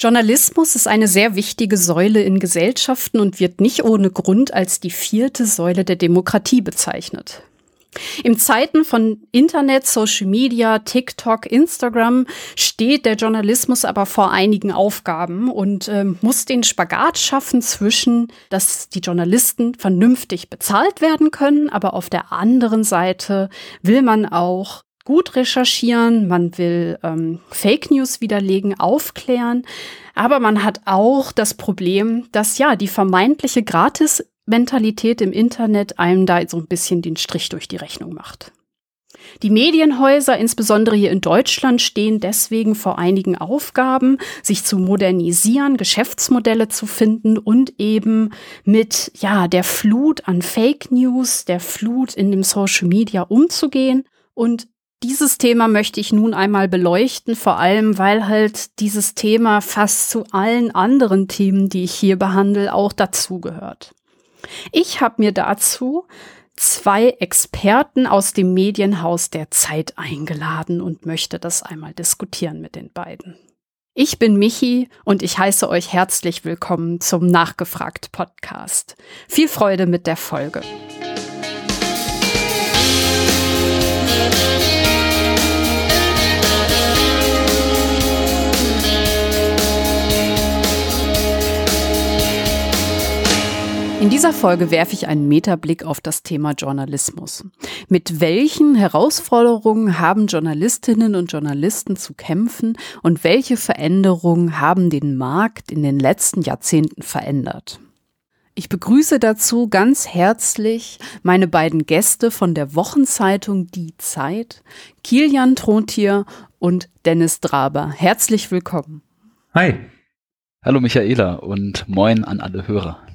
Journalismus ist eine sehr wichtige Säule in Gesellschaften und wird nicht ohne Grund als die vierte Säule der Demokratie bezeichnet. Im Zeiten von Internet, Social Media, TikTok, Instagram steht der Journalismus aber vor einigen Aufgaben und äh, muss den Spagat schaffen zwischen, dass die Journalisten vernünftig bezahlt werden können, aber auf der anderen Seite will man auch gut recherchieren, man will ähm, Fake News widerlegen, aufklären, aber man hat auch das Problem, dass ja die vermeintliche Gratis-Mentalität im Internet einem da so ein bisschen den Strich durch die Rechnung macht. Die Medienhäuser, insbesondere hier in Deutschland, stehen deswegen vor einigen Aufgaben, sich zu modernisieren, Geschäftsmodelle zu finden und eben mit, ja, der Flut an Fake News, der Flut in dem Social Media umzugehen und dieses Thema möchte ich nun einmal beleuchten, vor allem weil halt dieses Thema fast zu allen anderen Themen, die ich hier behandle, auch dazugehört. Ich habe mir dazu zwei Experten aus dem Medienhaus der Zeit eingeladen und möchte das einmal diskutieren mit den beiden. Ich bin Michi und ich heiße euch herzlich willkommen zum Nachgefragt Podcast. Viel Freude mit der Folge. In dieser Folge werfe ich einen Metablick auf das Thema Journalismus. Mit welchen Herausforderungen haben Journalistinnen und Journalisten zu kämpfen und welche Veränderungen haben den Markt in den letzten Jahrzehnten verändert? Ich begrüße dazu ganz herzlich meine beiden Gäste von der Wochenzeitung Die Zeit, Kilian Trontier und Dennis Draber. Herzlich willkommen. Hi. Hallo Michaela und moin an alle Hörer.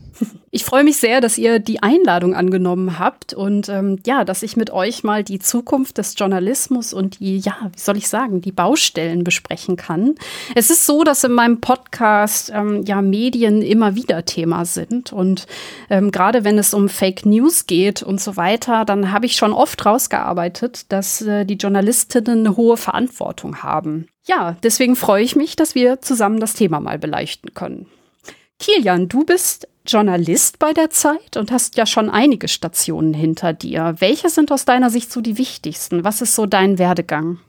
Ich freue mich sehr, dass ihr die Einladung angenommen habt und ähm, ja, dass ich mit euch mal die Zukunft des Journalismus und die, ja, wie soll ich sagen, die Baustellen besprechen kann. Es ist so, dass in meinem Podcast ähm, ja Medien immer wieder Thema sind und ähm, gerade wenn es um Fake News geht und so weiter, dann habe ich schon oft rausgearbeitet, dass äh, die Journalistinnen eine hohe Verantwortung haben. Ja, deswegen freue ich mich, dass wir zusammen das Thema mal beleuchten können. Kilian, du bist Journalist bei der Zeit und hast ja schon einige Stationen hinter dir. Welche sind aus deiner Sicht so die wichtigsten? Was ist so dein Werdegang?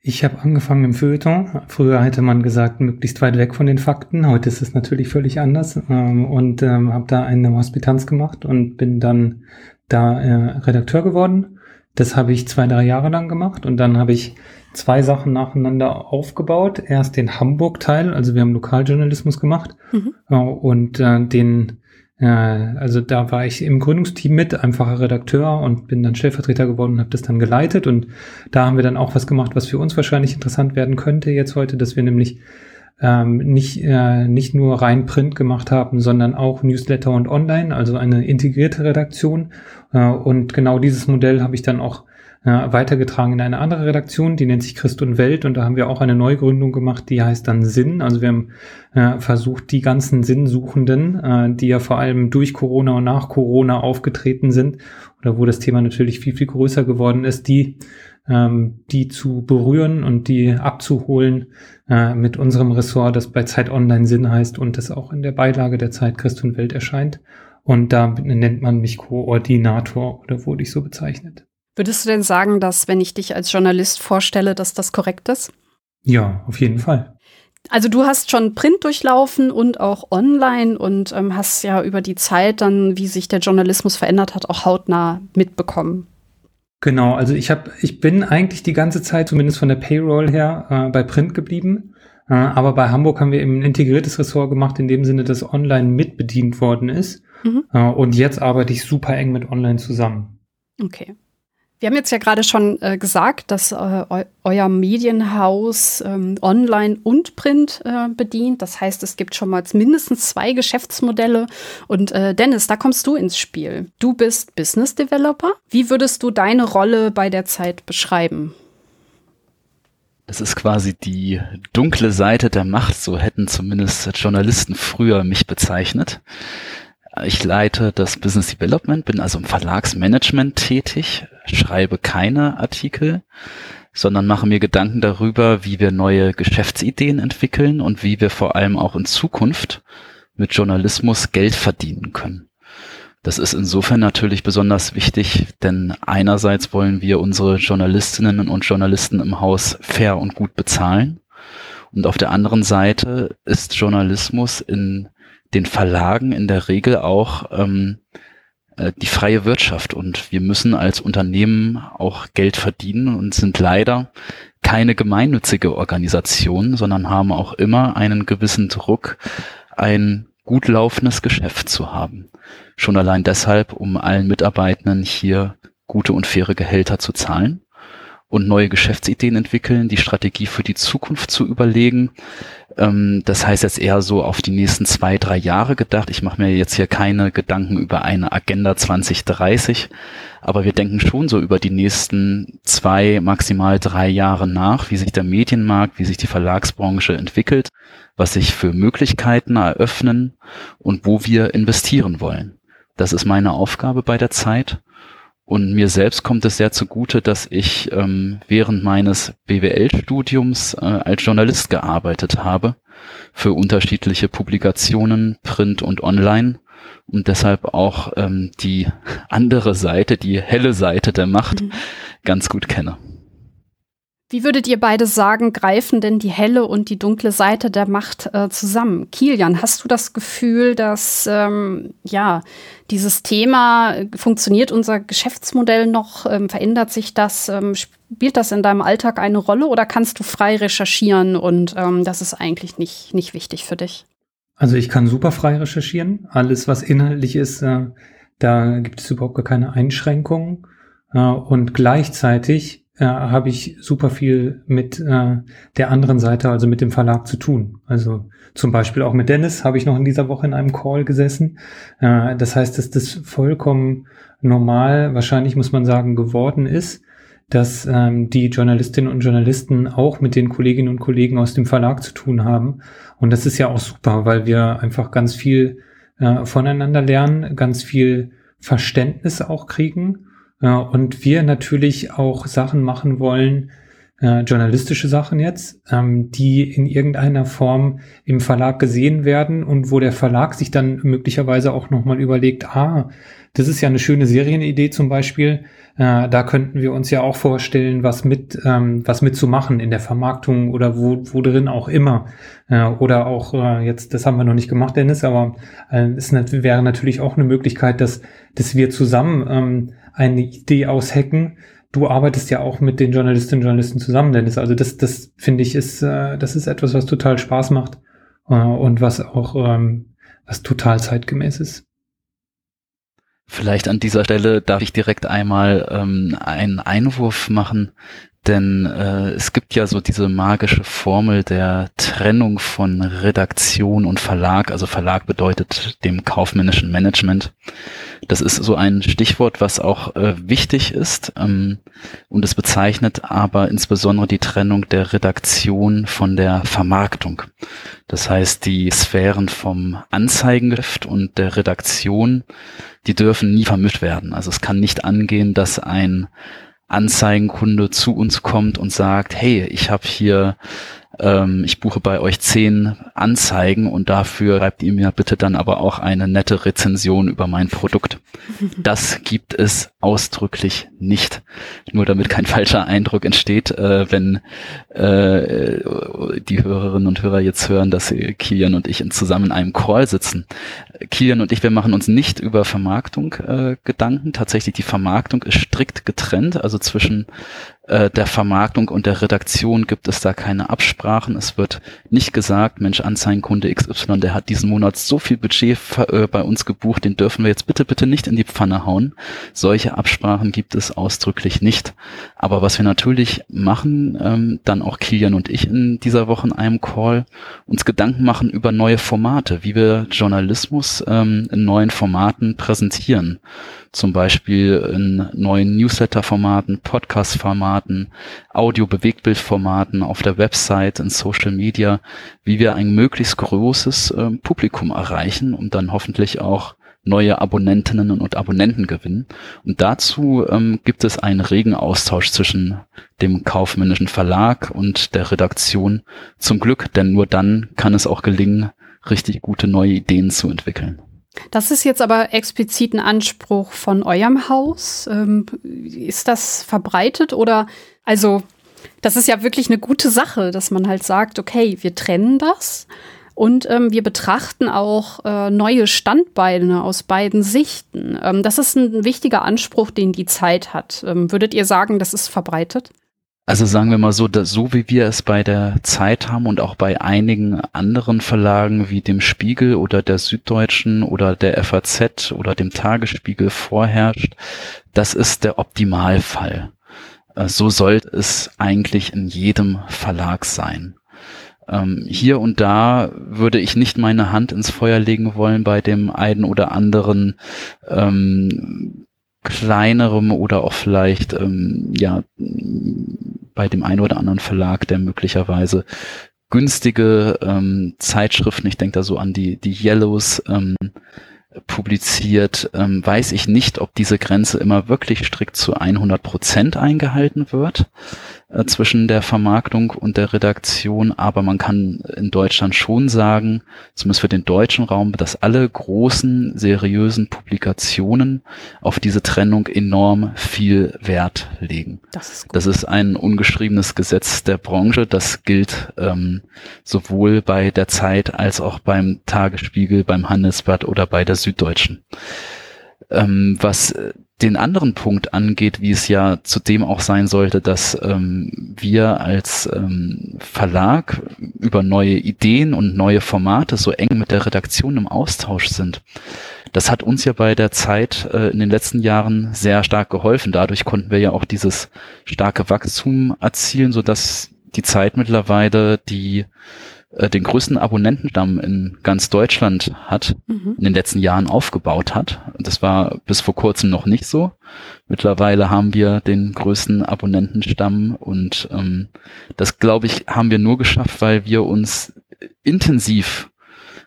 Ich habe angefangen im Feuilleton. Früher hätte man gesagt, möglichst weit weg von den Fakten. Heute ist es natürlich völlig anders. Ähm, und ähm, habe da eine Hospitanz gemacht und bin dann da äh, Redakteur geworden. Das habe ich zwei, drei Jahre lang gemacht und dann habe ich zwei Sachen nacheinander aufgebaut. Erst den Hamburg-Teil, also wir haben Lokaljournalismus gemacht mhm. Äh, und äh, den, äh, also da war ich im Gründungsteam mit, einfacher Redakteur und bin dann Stellvertreter geworden und habe das dann geleitet und da haben wir dann auch was gemacht, was für uns wahrscheinlich interessant werden könnte jetzt heute, dass wir nämlich ähm, nicht, äh, nicht nur rein Print gemacht haben, sondern auch Newsletter und Online, also eine integrierte Redaktion. Äh, und genau dieses Modell habe ich dann auch äh, weitergetragen in eine andere Redaktion, die nennt sich Christ und Welt und da haben wir auch eine Neugründung gemacht, die heißt dann Sinn. Also wir haben äh, versucht, die ganzen Sinnsuchenden, äh, die ja vor allem durch Corona und nach Corona aufgetreten sind oder wo das Thema natürlich viel, viel größer geworden ist, die ähm, die zu berühren und die abzuholen äh, mit unserem Ressort, das bei Zeit Online Sinn heißt und das auch in der Beilage der Zeit Christ und Welt erscheint. Und da nennt man mich Koordinator oder wurde ich so bezeichnet. Würdest du denn sagen, dass, wenn ich dich als Journalist vorstelle, dass das korrekt ist? Ja, auf jeden Fall. Also du hast schon Print durchlaufen und auch online und ähm, hast ja über die Zeit dann, wie sich der Journalismus verändert hat, auch hautnah mitbekommen. Genau, also ich habe, ich bin eigentlich die ganze Zeit, zumindest von der Payroll her, äh, bei Print geblieben. Äh, aber bei Hamburg haben wir eben ein integriertes Ressort gemacht, in dem Sinne, dass online mitbedient worden ist. Mhm. Äh, und jetzt arbeite ich super eng mit online zusammen. Okay. Wir haben jetzt ja gerade schon äh, gesagt, dass äh, eu euer Medienhaus ähm, Online und Print äh, bedient. Das heißt, es gibt schon mal mindestens zwei Geschäftsmodelle. Und äh, Dennis, da kommst du ins Spiel. Du bist Business Developer. Wie würdest du deine Rolle bei der Zeit beschreiben? Es ist quasi die dunkle Seite der Macht, so hätten zumindest Journalisten früher mich bezeichnet. Ich leite das Business Development, bin also im Verlagsmanagement tätig, schreibe keine Artikel, sondern mache mir Gedanken darüber, wie wir neue Geschäftsideen entwickeln und wie wir vor allem auch in Zukunft mit Journalismus Geld verdienen können. Das ist insofern natürlich besonders wichtig, denn einerseits wollen wir unsere Journalistinnen und Journalisten im Haus fair und gut bezahlen. Und auf der anderen Seite ist Journalismus in den Verlagen in der Regel auch ähm, äh, die freie Wirtschaft und wir müssen als Unternehmen auch Geld verdienen und sind leider keine gemeinnützige Organisation, sondern haben auch immer einen gewissen Druck, ein gut laufendes Geschäft zu haben. Schon allein deshalb, um allen Mitarbeitenden hier gute und faire Gehälter zu zahlen und neue Geschäftsideen entwickeln, die Strategie für die Zukunft zu überlegen. Ähm, das heißt jetzt eher so auf die nächsten zwei, drei Jahre gedacht. Ich mache mir jetzt hier keine Gedanken über eine Agenda 2030, aber wir denken schon so über die nächsten zwei, maximal drei Jahre nach, wie sich der Medienmarkt, wie sich die Verlagsbranche entwickelt, was sich für Möglichkeiten eröffnen und wo wir investieren wollen. Das ist meine Aufgabe bei der Zeit. Und mir selbst kommt es sehr zugute, dass ich ähm, während meines BWL-Studiums äh, als Journalist gearbeitet habe für unterschiedliche Publikationen, Print und Online und deshalb auch ähm, die andere Seite, die helle Seite der Macht mhm. ganz gut kenne. Wie würdet ihr beide sagen, greifen denn die helle und die dunkle Seite der Macht äh, zusammen? Kilian, hast du das Gefühl, dass ähm, ja dieses Thema funktioniert unser Geschäftsmodell noch? Ähm, verändert sich das? Ähm, spielt das in deinem Alltag eine Rolle oder kannst du frei recherchieren und ähm, das ist eigentlich nicht, nicht wichtig für dich? Also ich kann super frei recherchieren. Alles, was inhaltlich ist, äh, da gibt es überhaupt gar keine Einschränkungen. Äh, und gleichzeitig äh, habe ich super viel mit äh, der anderen Seite, also mit dem Verlag zu tun. Also zum Beispiel auch mit Dennis habe ich noch in dieser Woche in einem Call gesessen. Äh, das heißt, dass das vollkommen normal, wahrscheinlich muss man sagen, geworden ist, dass ähm, die Journalistinnen und Journalisten auch mit den Kolleginnen und Kollegen aus dem Verlag zu tun haben. Und das ist ja auch super, weil wir einfach ganz viel äh, voneinander lernen, ganz viel Verständnis auch kriegen ja, und wir natürlich auch Sachen machen wollen, äh, journalistische Sachen jetzt, ähm, die in irgendeiner Form im Verlag gesehen werden und wo der Verlag sich dann möglicherweise auch nochmal überlegt, ah, das ist ja eine schöne Serienidee zum Beispiel, äh, da könnten wir uns ja auch vorstellen, was mit, ähm, was mitzumachen in der Vermarktung oder wo, wo drin auch immer. Äh, oder auch äh, jetzt, das haben wir noch nicht gemacht, Dennis, aber äh, es wäre natürlich auch eine Möglichkeit, dass, dass wir zusammen ähm, eine Idee aushacken. Du arbeitest ja auch mit den Journalistinnen und Journalisten zusammen, Dennis. Also das, das finde ich ist, äh, das ist etwas, was total Spaß macht äh, und was auch ähm, was total zeitgemäß ist. Vielleicht an dieser Stelle darf ich direkt einmal ähm, einen Einwurf machen, denn äh, es gibt ja so diese magische Formel der Trennung von Redaktion und Verlag. Also Verlag bedeutet dem kaufmännischen Management. Das ist so ein Stichwort, was auch äh, wichtig ist. Ähm, und es bezeichnet aber insbesondere die Trennung der Redaktion von der Vermarktung. Das heißt, die Sphären vom Anzeigengeschäft und der Redaktion, die dürfen nie vermischt werden. Also es kann nicht angehen, dass ein Anzeigenkunde zu uns kommt und sagt, hey, ich habe hier ähm, ich buche bei euch zehn Anzeigen und dafür schreibt ihr mir bitte dann aber auch eine nette Rezension über mein Produkt. Das gibt es ausdrücklich nicht. Nur damit kein falscher Eindruck entsteht, äh, wenn äh, die Hörerinnen und Hörer jetzt hören, dass Kilian und ich zusammen in einem Call sitzen. Kilian und ich, wir machen uns nicht über Vermarktung äh, Gedanken. Tatsächlich die Vermarktung ist strikt getrennt, also zwischen äh, der Vermarktung und der Redaktion gibt es da keine Absprachen. Es wird nicht gesagt, Mensch, Anzeigenkunde XY, der hat diesen Monat so viel Budget äh, bei uns gebucht, den dürfen wir jetzt bitte, bitte nicht in die Pfanne hauen. Solche Absprachen gibt es ausdrücklich nicht. Aber was wir natürlich machen, ähm, dann auch Kilian und ich in dieser Woche in einem Call, uns Gedanken machen über neue Formate, wie wir Journalismus ähm, in neuen Formaten präsentieren zum Beispiel in neuen Newsletter-Formaten, Podcast-Formaten, Audio-Bewegtbild-Formaten auf der Website, in Social Media, wie wir ein möglichst großes äh, Publikum erreichen, um dann hoffentlich auch neue Abonnentinnen und Abonnenten gewinnen. Und dazu ähm, gibt es einen regen Austausch zwischen dem kaufmännischen Verlag und der Redaktion. Zum Glück, denn nur dann kann es auch gelingen, richtig gute neue Ideen zu entwickeln. Das ist jetzt aber explizit ein Anspruch von eurem Haus. Ähm, ist das verbreitet oder also das ist ja wirklich eine gute Sache, dass man halt sagt, okay, wir trennen das und ähm, wir betrachten auch äh, neue Standbeine aus beiden Sichten. Ähm, das ist ein wichtiger Anspruch, den die Zeit hat. Ähm, würdet ihr sagen, das ist verbreitet? Also sagen wir mal so, dass, so wie wir es bei der Zeit haben und auch bei einigen anderen Verlagen wie dem Spiegel oder der Süddeutschen oder der FAZ oder dem Tagesspiegel vorherrscht, das ist der Optimalfall. Äh, so sollte es eigentlich in jedem Verlag sein. Ähm, hier und da würde ich nicht meine Hand ins Feuer legen wollen bei dem einen oder anderen ähm, kleinerem oder auch vielleicht ähm, ja bei dem einen oder anderen Verlag, der möglicherweise günstige ähm, Zeitschriften, ich denke da so an die die Yellows ähm, publiziert, ähm, weiß ich nicht, ob diese Grenze immer wirklich strikt zu 100 Prozent eingehalten wird äh, zwischen der Vermarktung und der Redaktion, aber man kann in Deutschland schon sagen, zumindest für den deutschen Raum, dass alle großen, seriösen Publikationen auf diese Trennung enorm viel Wert legen. Das ist, das ist ein ungeschriebenes Gesetz der Branche, das gilt ähm, sowohl bei der Zeit als auch beim Tagesspiegel, beim Handelsblatt oder bei der Süddeutschen. Ähm, was den anderen Punkt angeht, wie es ja zudem auch sein sollte, dass ähm, wir als ähm, Verlag über neue Ideen und neue Formate so eng mit der Redaktion im Austausch sind. Das hat uns ja bei der Zeit äh, in den letzten Jahren sehr stark geholfen. Dadurch konnten wir ja auch dieses starke Wachstum erzielen, so dass die Zeit mittlerweile die äh, den größten Abonnentenstamm in ganz Deutschland hat, mhm. in den letzten Jahren aufgebaut hat. Das war bis vor kurzem noch nicht so. Mittlerweile haben wir den größten Abonnentenstamm und ähm, das, glaube ich, haben wir nur geschafft, weil wir uns intensiv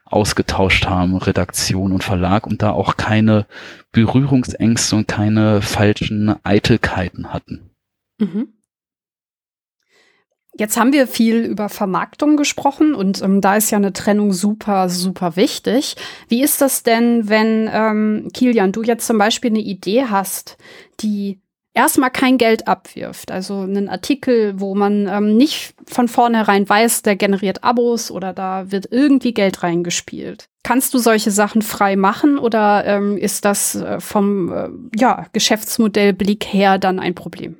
ausgetauscht haben, Redaktion und Verlag und da auch keine Berührungsängste und keine falschen Eitelkeiten hatten. Mhm. Jetzt haben wir viel über Vermarktung gesprochen und ähm, da ist ja eine Trennung super, super wichtig. Wie ist das denn, wenn, ähm, Kilian, du jetzt zum Beispiel eine Idee hast, die erstmal kein Geld abwirft? Also einen Artikel, wo man ähm, nicht von vornherein weiß, der generiert Abos oder da wird irgendwie Geld reingespielt. Kannst du solche Sachen frei machen oder ähm, ist das äh, vom äh, ja, Geschäftsmodellblick her dann ein Problem?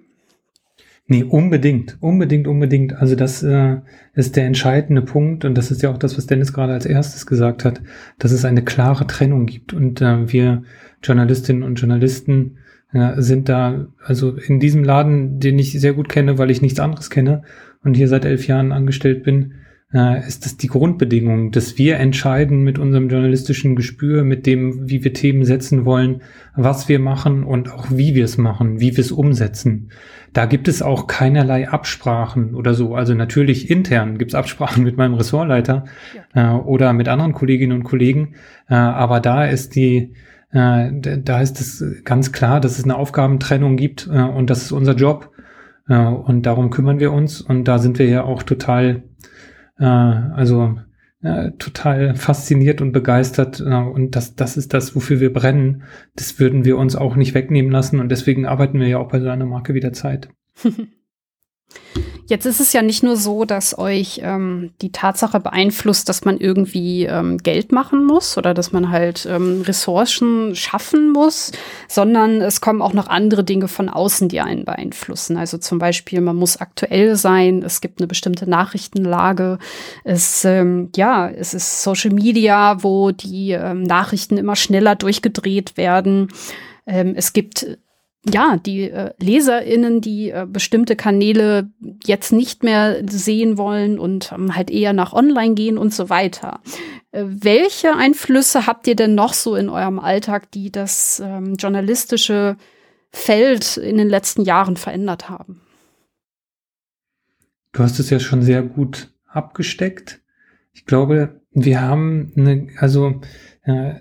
Nee, unbedingt, unbedingt, unbedingt. Also das äh, ist der entscheidende Punkt und das ist ja auch das, was Dennis gerade als erstes gesagt hat, dass es eine klare Trennung gibt und äh, wir Journalistinnen und Journalisten äh, sind da, also in diesem Laden, den ich sehr gut kenne, weil ich nichts anderes kenne und hier seit elf Jahren angestellt bin, äh, ist das die Grundbedingung, dass wir entscheiden mit unserem journalistischen Gespür, mit dem, wie wir Themen setzen wollen, was wir machen und auch wie wir es machen, wie wir es umsetzen. Da gibt es auch keinerlei Absprachen oder so. Also natürlich intern gibt es Absprachen mit meinem Ressortleiter ja. äh, oder mit anderen Kolleginnen und Kollegen, äh, aber da ist die äh, da ist es ganz klar, dass es eine Aufgabentrennung gibt äh, und das ist unser Job. Und darum kümmern wir uns und da sind wir ja auch total äh, also äh, total fasziniert und begeistert. Äh, und das, das ist das, wofür wir brennen. Das würden wir uns auch nicht wegnehmen lassen. Und deswegen arbeiten wir ja auch bei so einer Marke wie der Zeit. Jetzt ist es ja nicht nur so, dass euch ähm, die Tatsache beeinflusst, dass man irgendwie ähm, Geld machen muss oder dass man halt ähm, Ressourcen schaffen muss, sondern es kommen auch noch andere Dinge von außen, die einen beeinflussen. Also zum Beispiel, man muss aktuell sein, es gibt eine bestimmte Nachrichtenlage, es, ähm, ja, es ist Social Media, wo die ähm, Nachrichten immer schneller durchgedreht werden. Ähm, es gibt ja, die äh, LeserInnen, die äh, bestimmte Kanäle jetzt nicht mehr sehen wollen und ähm, halt eher nach online gehen und so weiter. Äh, welche Einflüsse habt ihr denn noch so in eurem Alltag, die das ähm, journalistische Feld in den letzten Jahren verändert haben? Du hast es ja schon sehr gut abgesteckt. Ich glaube, wir haben eine, also äh,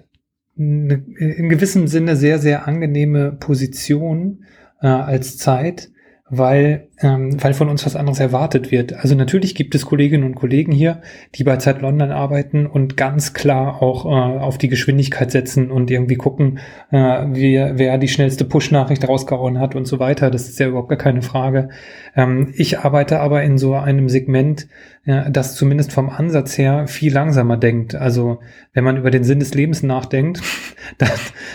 eine, in gewissem Sinne sehr, sehr angenehme Position äh, als Zeit, weil, ähm, weil von uns was anderes erwartet wird. Also natürlich gibt es Kolleginnen und Kollegen hier, die bei Zeit London arbeiten und ganz klar auch äh, auf die Geschwindigkeit setzen und irgendwie gucken, äh, wie, wer die schnellste Push-Nachricht rausgehauen hat und so weiter. Das ist ja überhaupt gar keine Frage. Ähm, ich arbeite aber in so einem Segment, ja, das zumindest vom Ansatz her viel langsamer denkt. Also wenn man über den Sinn des Lebens nachdenkt, dann,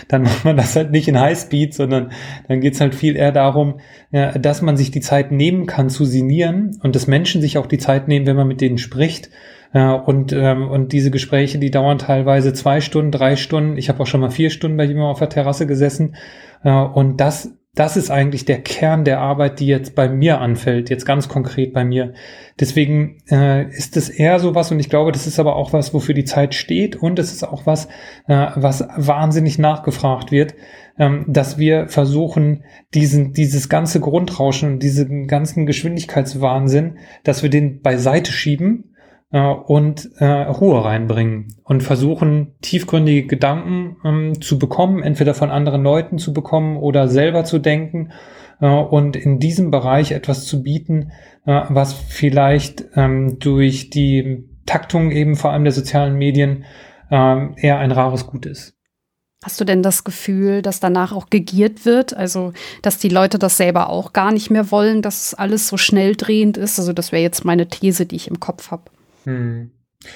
dann macht man das halt nicht in Highspeed, sondern dann geht's halt viel eher darum, ja, dass man sich die Zeit nehmen kann zu sinnieren und dass Menschen sich auch die Zeit nehmen, wenn man mit denen spricht. Äh, und, ähm, und diese Gespräche, die dauern teilweise zwei Stunden, drei Stunden. Ich habe auch schon mal vier Stunden bei jemandem auf der Terrasse gesessen. Äh, und das das ist eigentlich der Kern der Arbeit, die jetzt bei mir anfällt, jetzt ganz konkret bei mir. Deswegen äh, ist es eher so was und ich glaube, das ist aber auch was, wofür die Zeit steht und es ist auch was, äh, was wahnsinnig nachgefragt wird, ähm, dass wir versuchen, diesen, dieses ganze Grundrauschen und diesen ganzen Geschwindigkeitswahnsinn, dass wir den beiseite schieben äh, und äh, Ruhe reinbringen und versuchen, tiefgründige Gedanken ähm, zu bekommen, entweder von anderen Leuten zu bekommen oder selber zu denken äh, und in diesem Bereich etwas zu bieten, äh, was vielleicht ähm, durch die Taktung eben vor allem der sozialen Medien äh, eher ein rares Gut ist. Hast du denn das Gefühl, dass danach auch gegiert wird? Also, dass die Leute das selber auch gar nicht mehr wollen, dass alles so schnell drehend ist? Also, das wäre jetzt meine These, die ich im Kopf habe. Hm.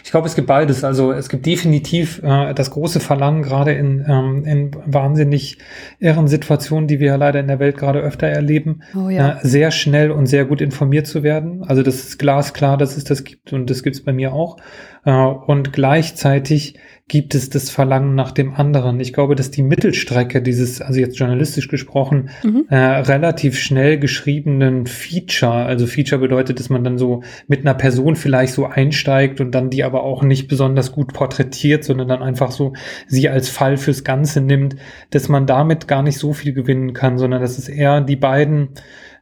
Ich glaube, es gibt beides. Also es gibt definitiv äh, das große Verlangen, gerade in, ähm, in wahnsinnig irren Situationen, die wir ja leider in der Welt gerade öfter erleben, oh ja. äh, sehr schnell und sehr gut informiert zu werden. Also das ist glasklar, dass es das gibt und das gibt es bei mir auch. Äh, und gleichzeitig gibt es das Verlangen nach dem anderen. Ich glaube, dass die Mittelstrecke dieses, also jetzt journalistisch gesprochen, mhm. äh, relativ schnell geschriebenen Feature, also Feature bedeutet, dass man dann so mit einer Person vielleicht so einsteigt und dann die aber auch nicht besonders gut porträtiert, sondern dann einfach so sie als Fall fürs Ganze nimmt, dass man damit gar nicht so viel gewinnen kann, sondern dass es eher die beiden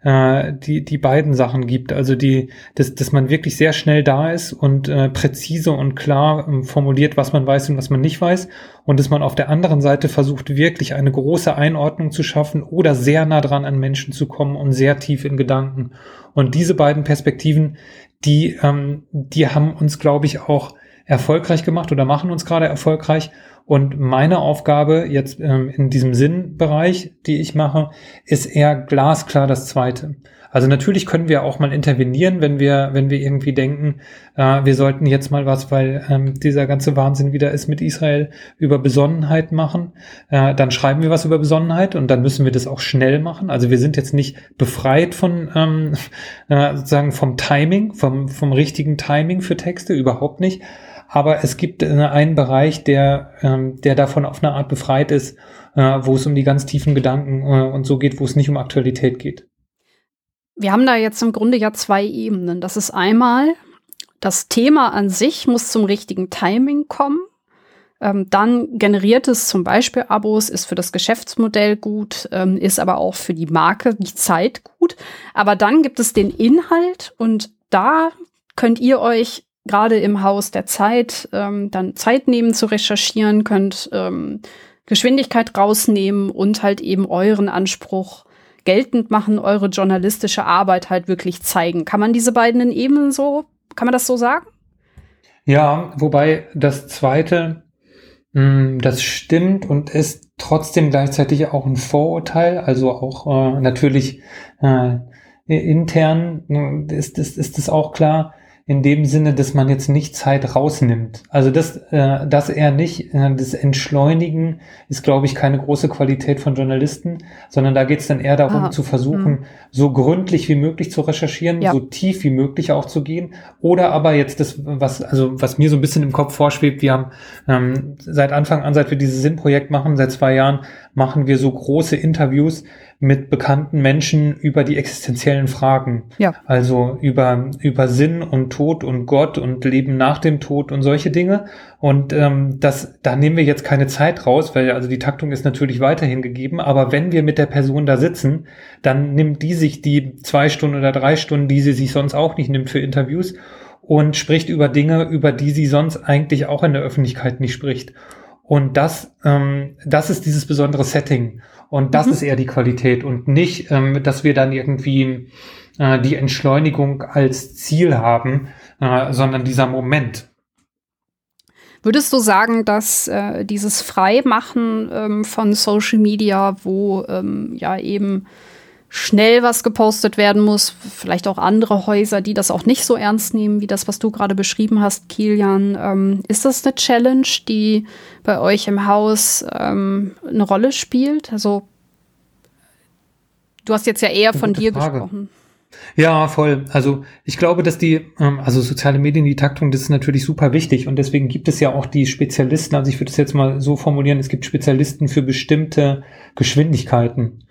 äh, die, die beiden Sachen gibt. Also die, dass, dass man wirklich sehr schnell da ist und äh, präzise und klar ähm, formuliert, was man weiß und was man nicht weiß. Und dass man auf der anderen Seite versucht, wirklich eine große Einordnung zu schaffen oder sehr nah dran an Menschen zu kommen und sehr tief in Gedanken. Und diese beiden Perspektiven, die, ähm, die haben uns, glaube ich, auch erfolgreich gemacht oder machen uns gerade erfolgreich. Und meine Aufgabe jetzt ähm, in diesem Sinnbereich, die ich mache, ist eher glasklar das Zweite. Also natürlich können wir auch mal intervenieren, wenn wir, wenn wir irgendwie denken, äh, wir sollten jetzt mal was, weil ähm, dieser ganze Wahnsinn wieder ist mit Israel, über Besonnenheit machen. Äh, dann schreiben wir was über Besonnenheit und dann müssen wir das auch schnell machen. Also wir sind jetzt nicht befreit von ähm, äh, sozusagen vom Timing, vom, vom richtigen Timing für Texte, überhaupt nicht. Aber es gibt äh, einen Bereich, der, ähm, der davon auf eine Art befreit ist, äh, wo es um die ganz tiefen Gedanken äh, und so geht, wo es nicht um Aktualität geht. Wir haben da jetzt im Grunde ja zwei Ebenen. Das ist einmal, das Thema an sich muss zum richtigen Timing kommen. Ähm, dann generiert es zum Beispiel Abos, ist für das Geschäftsmodell gut, ähm, ist aber auch für die Marke, die Zeit gut. Aber dann gibt es den Inhalt und da könnt ihr euch gerade im Haus der Zeit ähm, dann Zeit nehmen zu recherchieren, könnt ähm, Geschwindigkeit rausnehmen und halt eben euren Anspruch geltend machen, eure journalistische Arbeit halt wirklich zeigen. Kann man diese beiden Ebenen so, kann man das so sagen? Ja, wobei das zweite, mh, hm, das stimmt und ist trotzdem gleichzeitig auch ein Vorurteil, also auch äh, natürlich äh, intern äh, ist, ist, ist es auch klar, in dem Sinne, dass man jetzt nicht Zeit rausnimmt. Also das, äh, das eher nicht. Äh, das Entschleunigen ist, glaube ich, keine große Qualität von Journalisten, sondern da geht es dann eher darum ah, zu versuchen, mh. so gründlich wie möglich zu recherchieren, ja. so tief wie möglich auch zu gehen. Oder aber jetzt das, was, also was mir so ein bisschen im Kopf vorschwebt, wir haben ähm, seit Anfang an, seit wir dieses Sinnprojekt machen, seit zwei Jahren, machen wir so große Interviews mit bekannten Menschen über die existenziellen Fragen. Ja. Also über, über Sinn und Tod und Gott und Leben nach dem Tod und solche Dinge. Und ähm, das, da nehmen wir jetzt keine Zeit raus, weil also die Taktung ist natürlich weiterhin gegeben. Aber wenn wir mit der Person da sitzen, dann nimmt die sich die zwei Stunden oder drei Stunden, die sie sich sonst auch nicht nimmt für Interviews und spricht über Dinge, über die sie sonst eigentlich auch in der Öffentlichkeit nicht spricht. Und das, ähm, das ist dieses besondere Setting. Und das mhm. ist eher die Qualität und nicht, ähm, dass wir dann irgendwie äh, die Entschleunigung als Ziel haben, äh, sondern dieser Moment. Würdest du sagen, dass äh, dieses Freimachen ähm, von Social Media, wo ähm, ja eben schnell was gepostet werden muss, vielleicht auch andere Häuser, die das auch nicht so ernst nehmen, wie das, was du gerade beschrieben hast, Kilian, ähm, ist das eine Challenge, die bei euch im Haus ähm, eine Rolle spielt? Also du hast jetzt ja eher von dir Frage. gesprochen. Ja, voll. Also ich glaube, dass die, ähm, also soziale Medien, die Taktung, das ist natürlich super wichtig und deswegen gibt es ja auch die Spezialisten, also ich würde es jetzt mal so formulieren, es gibt Spezialisten für bestimmte Geschwindigkeiten.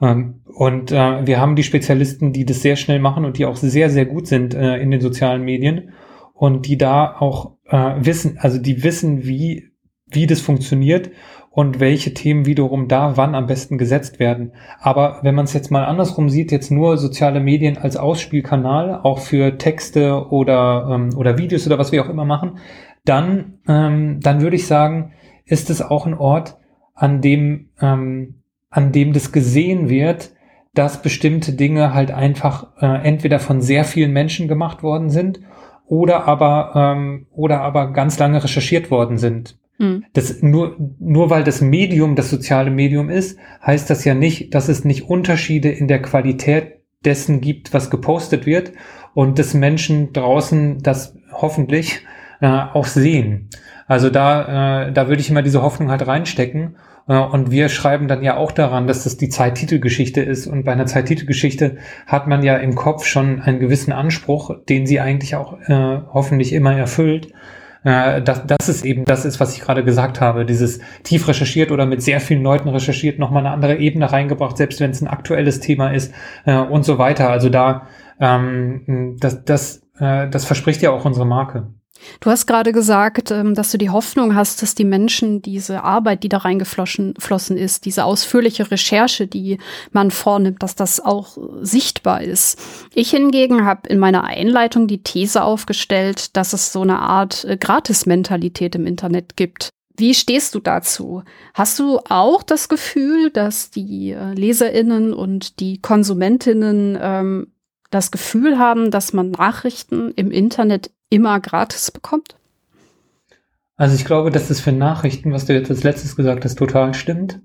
Ähm, und äh, wir haben die Spezialisten, die das sehr schnell machen und die auch sehr, sehr gut sind äh, in den sozialen Medien und die da auch äh, wissen, also die wissen, wie, wie das funktioniert und welche Themen wiederum da wann am besten gesetzt werden. Aber wenn man es jetzt mal andersrum sieht, jetzt nur soziale Medien als Ausspielkanal, auch für Texte oder, ähm, oder Videos oder was wir auch immer machen, dann, ähm, dann würde ich sagen, ist es auch ein Ort, an dem, ähm, an dem das gesehen wird, dass bestimmte Dinge halt einfach äh, entweder von sehr vielen Menschen gemacht worden sind oder aber ähm, oder aber ganz lange recherchiert worden sind. Hm. Das nur, nur weil das Medium das soziale Medium ist, heißt das ja nicht, dass es nicht Unterschiede in der Qualität dessen gibt, was gepostet wird und dass Menschen draußen das hoffentlich äh, auch sehen. Also da, äh, da würde ich immer diese Hoffnung halt reinstecken. Äh, und wir schreiben dann ja auch daran, dass das die Zeittitelgeschichte ist. Und bei einer Zeittitelgeschichte hat man ja im Kopf schon einen gewissen Anspruch, den sie eigentlich auch äh, hoffentlich immer erfüllt äh, das, das ist eben das ist, was ich gerade gesagt habe, dieses tief recherchiert oder mit sehr vielen Leuten recherchiert, nochmal eine andere Ebene reingebracht, selbst wenn es ein aktuelles Thema ist äh, und so weiter. Also da, ähm, das, das, äh, das verspricht ja auch unsere Marke. Du hast gerade gesagt, ähm, dass du die Hoffnung hast, dass die Menschen diese Arbeit, die da reingeflossen ist, diese ausführliche Recherche, die man vornimmt, dass das auch sichtbar ist. Ich hingegen habe in meiner Einleitung die These aufgestellt, dass es so eine Art äh, Gratis-Mentalität im Internet gibt. Wie stehst du dazu? Hast du auch das Gefühl, dass die äh, Leserinnen und die Konsumentinnen ähm, das Gefühl haben, dass man Nachrichten im Internet immer gratis bekommt? Also ich glaube, dass das für Nachrichten, was du jetzt als letztes gesagt hast, total stimmt.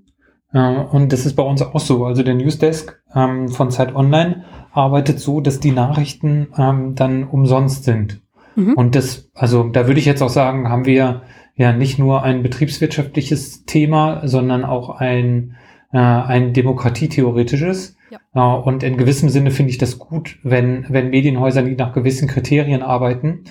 Und das ist bei uns auch so. Also der Newsdesk ähm, von Zeit Online arbeitet so, dass die Nachrichten ähm, dann umsonst sind. Mhm. Und das, also da würde ich jetzt auch sagen, haben wir ja nicht nur ein betriebswirtschaftliches Thema, sondern auch ein, äh, ein demokratietheoretisches. Ja. Und in gewissem Sinne finde ich das gut, wenn, wenn Medienhäuser, die nach gewissen Kriterien arbeiten,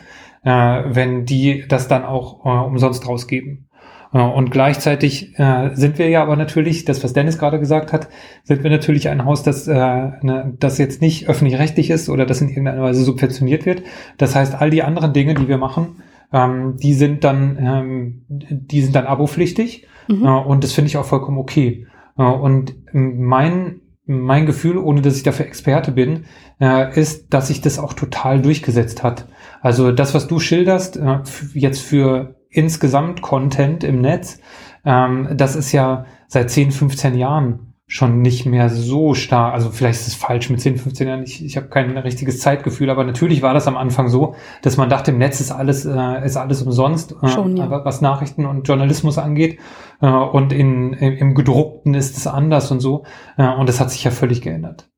äh, wenn die das dann auch äh, umsonst rausgeben. Äh, und gleichzeitig äh, sind wir ja aber natürlich, das was Dennis gerade gesagt hat, sind wir natürlich ein Haus, das, äh, ne, das jetzt nicht öffentlich-rechtlich ist oder das in irgendeiner Weise subventioniert wird. Das heißt, all die anderen Dinge, die wir machen, ähm, die sind dann, ähm, die sind dann abopflichtig mhm. äh, und das finde ich auch vollkommen okay. Und mein mein Gefühl, ohne dass ich dafür Experte bin, äh, ist, dass sich das auch total durchgesetzt hat. Also das, was du schilderst, äh, jetzt für insgesamt Content im Netz, ähm, das ist ja seit 10, 15 Jahren schon nicht mehr so stark, also vielleicht ist es falsch mit 10, 15 Jahren, ich, ich habe kein richtiges Zeitgefühl, aber natürlich war das am Anfang so, dass man dachte, im Netz ist alles, äh, ist alles umsonst, äh, schon, ja. was Nachrichten und Journalismus angeht. Äh, und in, im, im gedruckten ist es anders und so. Äh, und das hat sich ja völlig geändert.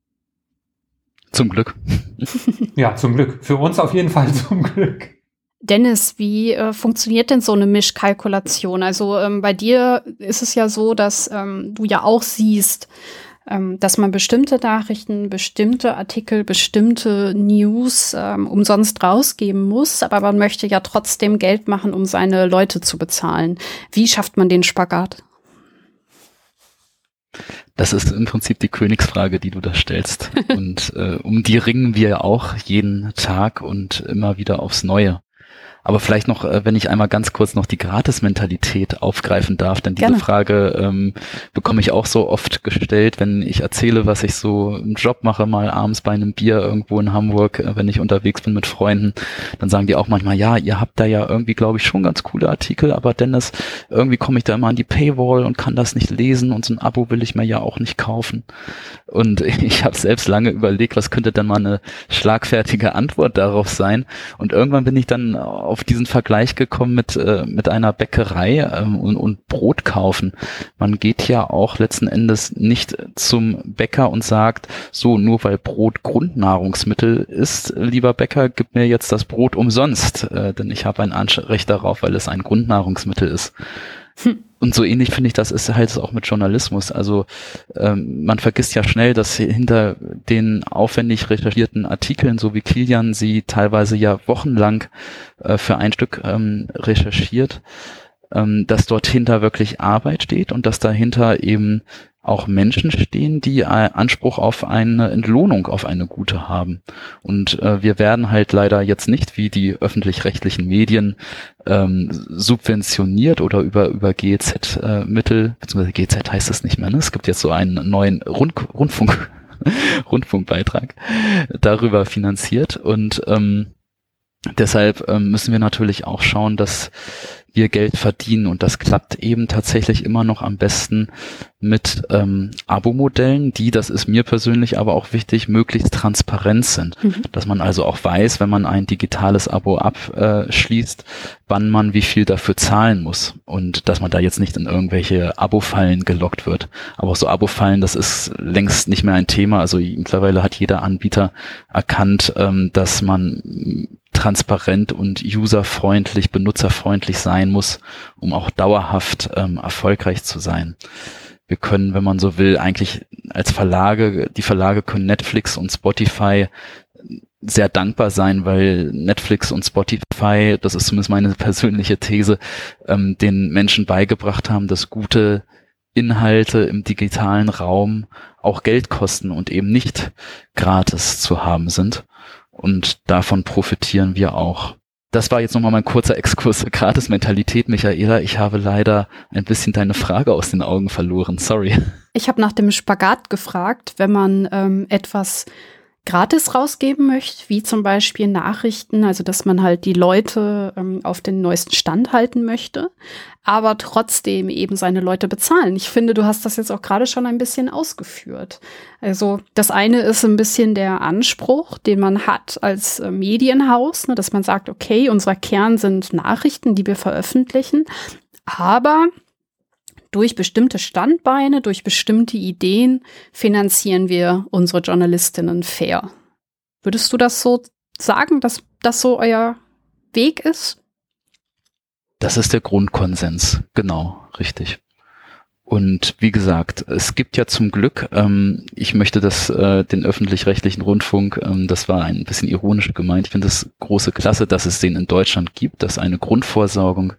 Zum Glück. ja, zum Glück. Für uns auf jeden Fall zum Glück. Dennis, wie äh, funktioniert denn so eine Mischkalkulation? Also ähm, bei dir ist es ja so, dass ähm, du ja auch siehst, ähm, dass man bestimmte Nachrichten, bestimmte Artikel, bestimmte News ähm, umsonst rausgeben muss, aber man möchte ja trotzdem Geld machen, um seine Leute zu bezahlen. Wie schafft man den Spagat? Das ist im Prinzip die Königsfrage, die du da stellst. Und äh, um die ringen wir auch jeden Tag und immer wieder aufs Neue. Aber vielleicht noch, äh, wenn ich einmal ganz kurz noch die Gratis-Mentalität aufgreifen darf, denn diese Gerne. Frage ähm, bekomme ich auch so oft gestellt, wenn ich erzähle, was ich so im Job mache, mal abends bei einem Bier irgendwo in Hamburg, äh, wenn ich unterwegs bin mit Freunden, dann sagen die auch manchmal, ja, ihr habt da ja irgendwie, glaube ich, schon ganz coole Artikel, aber Dennis, irgendwie komme ich da immer an die Paywall und kann das nicht lesen und so ein Abo will ich mir ja auch nicht kaufen. Und ich habe selbst lange überlegt, was könnte denn mal eine schlagfertige Antwort darauf sein. Und irgendwann bin ich dann auf diesen Vergleich gekommen mit, äh, mit einer Bäckerei ähm, und, und Brot kaufen. Man geht ja auch letzten Endes nicht zum Bäcker und sagt, so, nur weil Brot Grundnahrungsmittel ist, lieber Bäcker, gib mir jetzt das Brot umsonst, äh, denn ich habe ein Anrecht darauf, weil es ein Grundnahrungsmittel ist. Und so ähnlich finde ich, das ist halt auch mit Journalismus. Also ähm, man vergisst ja schnell, dass hinter den aufwendig recherchierten Artikeln, so wie Kilian sie teilweise ja wochenlang äh, für ein Stück ähm, recherchiert, ähm, dass dort hinter wirklich Arbeit steht und dass dahinter eben auch Menschen stehen, die äh, Anspruch auf eine Entlohnung, auf eine gute haben. Und äh, wir werden halt leider jetzt nicht wie die öffentlich-rechtlichen Medien ähm, subventioniert oder über, über GEZ-Mittel, äh, beziehungsweise GEZ heißt es nicht mehr, ne? es gibt jetzt so einen neuen Rund Rundfunk, Rundfunkbeitrag darüber finanziert und ähm, deshalb ähm, müssen wir natürlich auch schauen, dass wir Geld verdienen. Und das klappt eben tatsächlich immer noch am besten mit ähm, Abo-Modellen, die, das ist mir persönlich aber auch wichtig, möglichst transparent sind. Mhm. Dass man also auch weiß, wenn man ein digitales Abo abschließt, wann man wie viel dafür zahlen muss. Und dass man da jetzt nicht in irgendwelche Abo-Fallen gelockt wird. Aber so Abo-Fallen, das ist längst nicht mehr ein Thema. Also mittlerweile hat jeder Anbieter erkannt, ähm, dass man transparent und userfreundlich, benutzerfreundlich sein muss, um auch dauerhaft ähm, erfolgreich zu sein. Wir können, wenn man so will, eigentlich als Verlage, die Verlage können Netflix und Spotify sehr dankbar sein, weil Netflix und Spotify, das ist zumindest meine persönliche These, ähm, den Menschen beigebracht haben, dass gute Inhalte im digitalen Raum auch Geld kosten und eben nicht gratis zu haben sind. Und davon profitieren wir auch. Das war jetzt nochmal mein kurzer Exkurs Gratis-Mentalität, Michaela. Ich habe leider ein bisschen deine Frage aus den Augen verloren. Sorry. Ich habe nach dem Spagat gefragt, wenn man ähm, etwas gratis rausgeben möchte, wie zum Beispiel Nachrichten, also dass man halt die Leute ähm, auf den neuesten Stand halten möchte, aber trotzdem eben seine Leute bezahlen. Ich finde, du hast das jetzt auch gerade schon ein bisschen ausgeführt. Also das eine ist ein bisschen der Anspruch, den man hat als äh, Medienhaus, ne, dass man sagt, okay, unser Kern sind Nachrichten, die wir veröffentlichen, aber durch bestimmte Standbeine, durch bestimmte Ideen finanzieren wir unsere Journalistinnen fair. Würdest du das so sagen, dass das so euer Weg ist? Das ist der Grundkonsens, genau, richtig. Und wie gesagt, es gibt ja zum Glück, ähm, ich möchte das, äh, den öffentlich-rechtlichen Rundfunk, ähm, das war ein bisschen ironisch gemeint, ich finde das große Klasse, dass es den in Deutschland gibt, dass eine Grundvorsorgung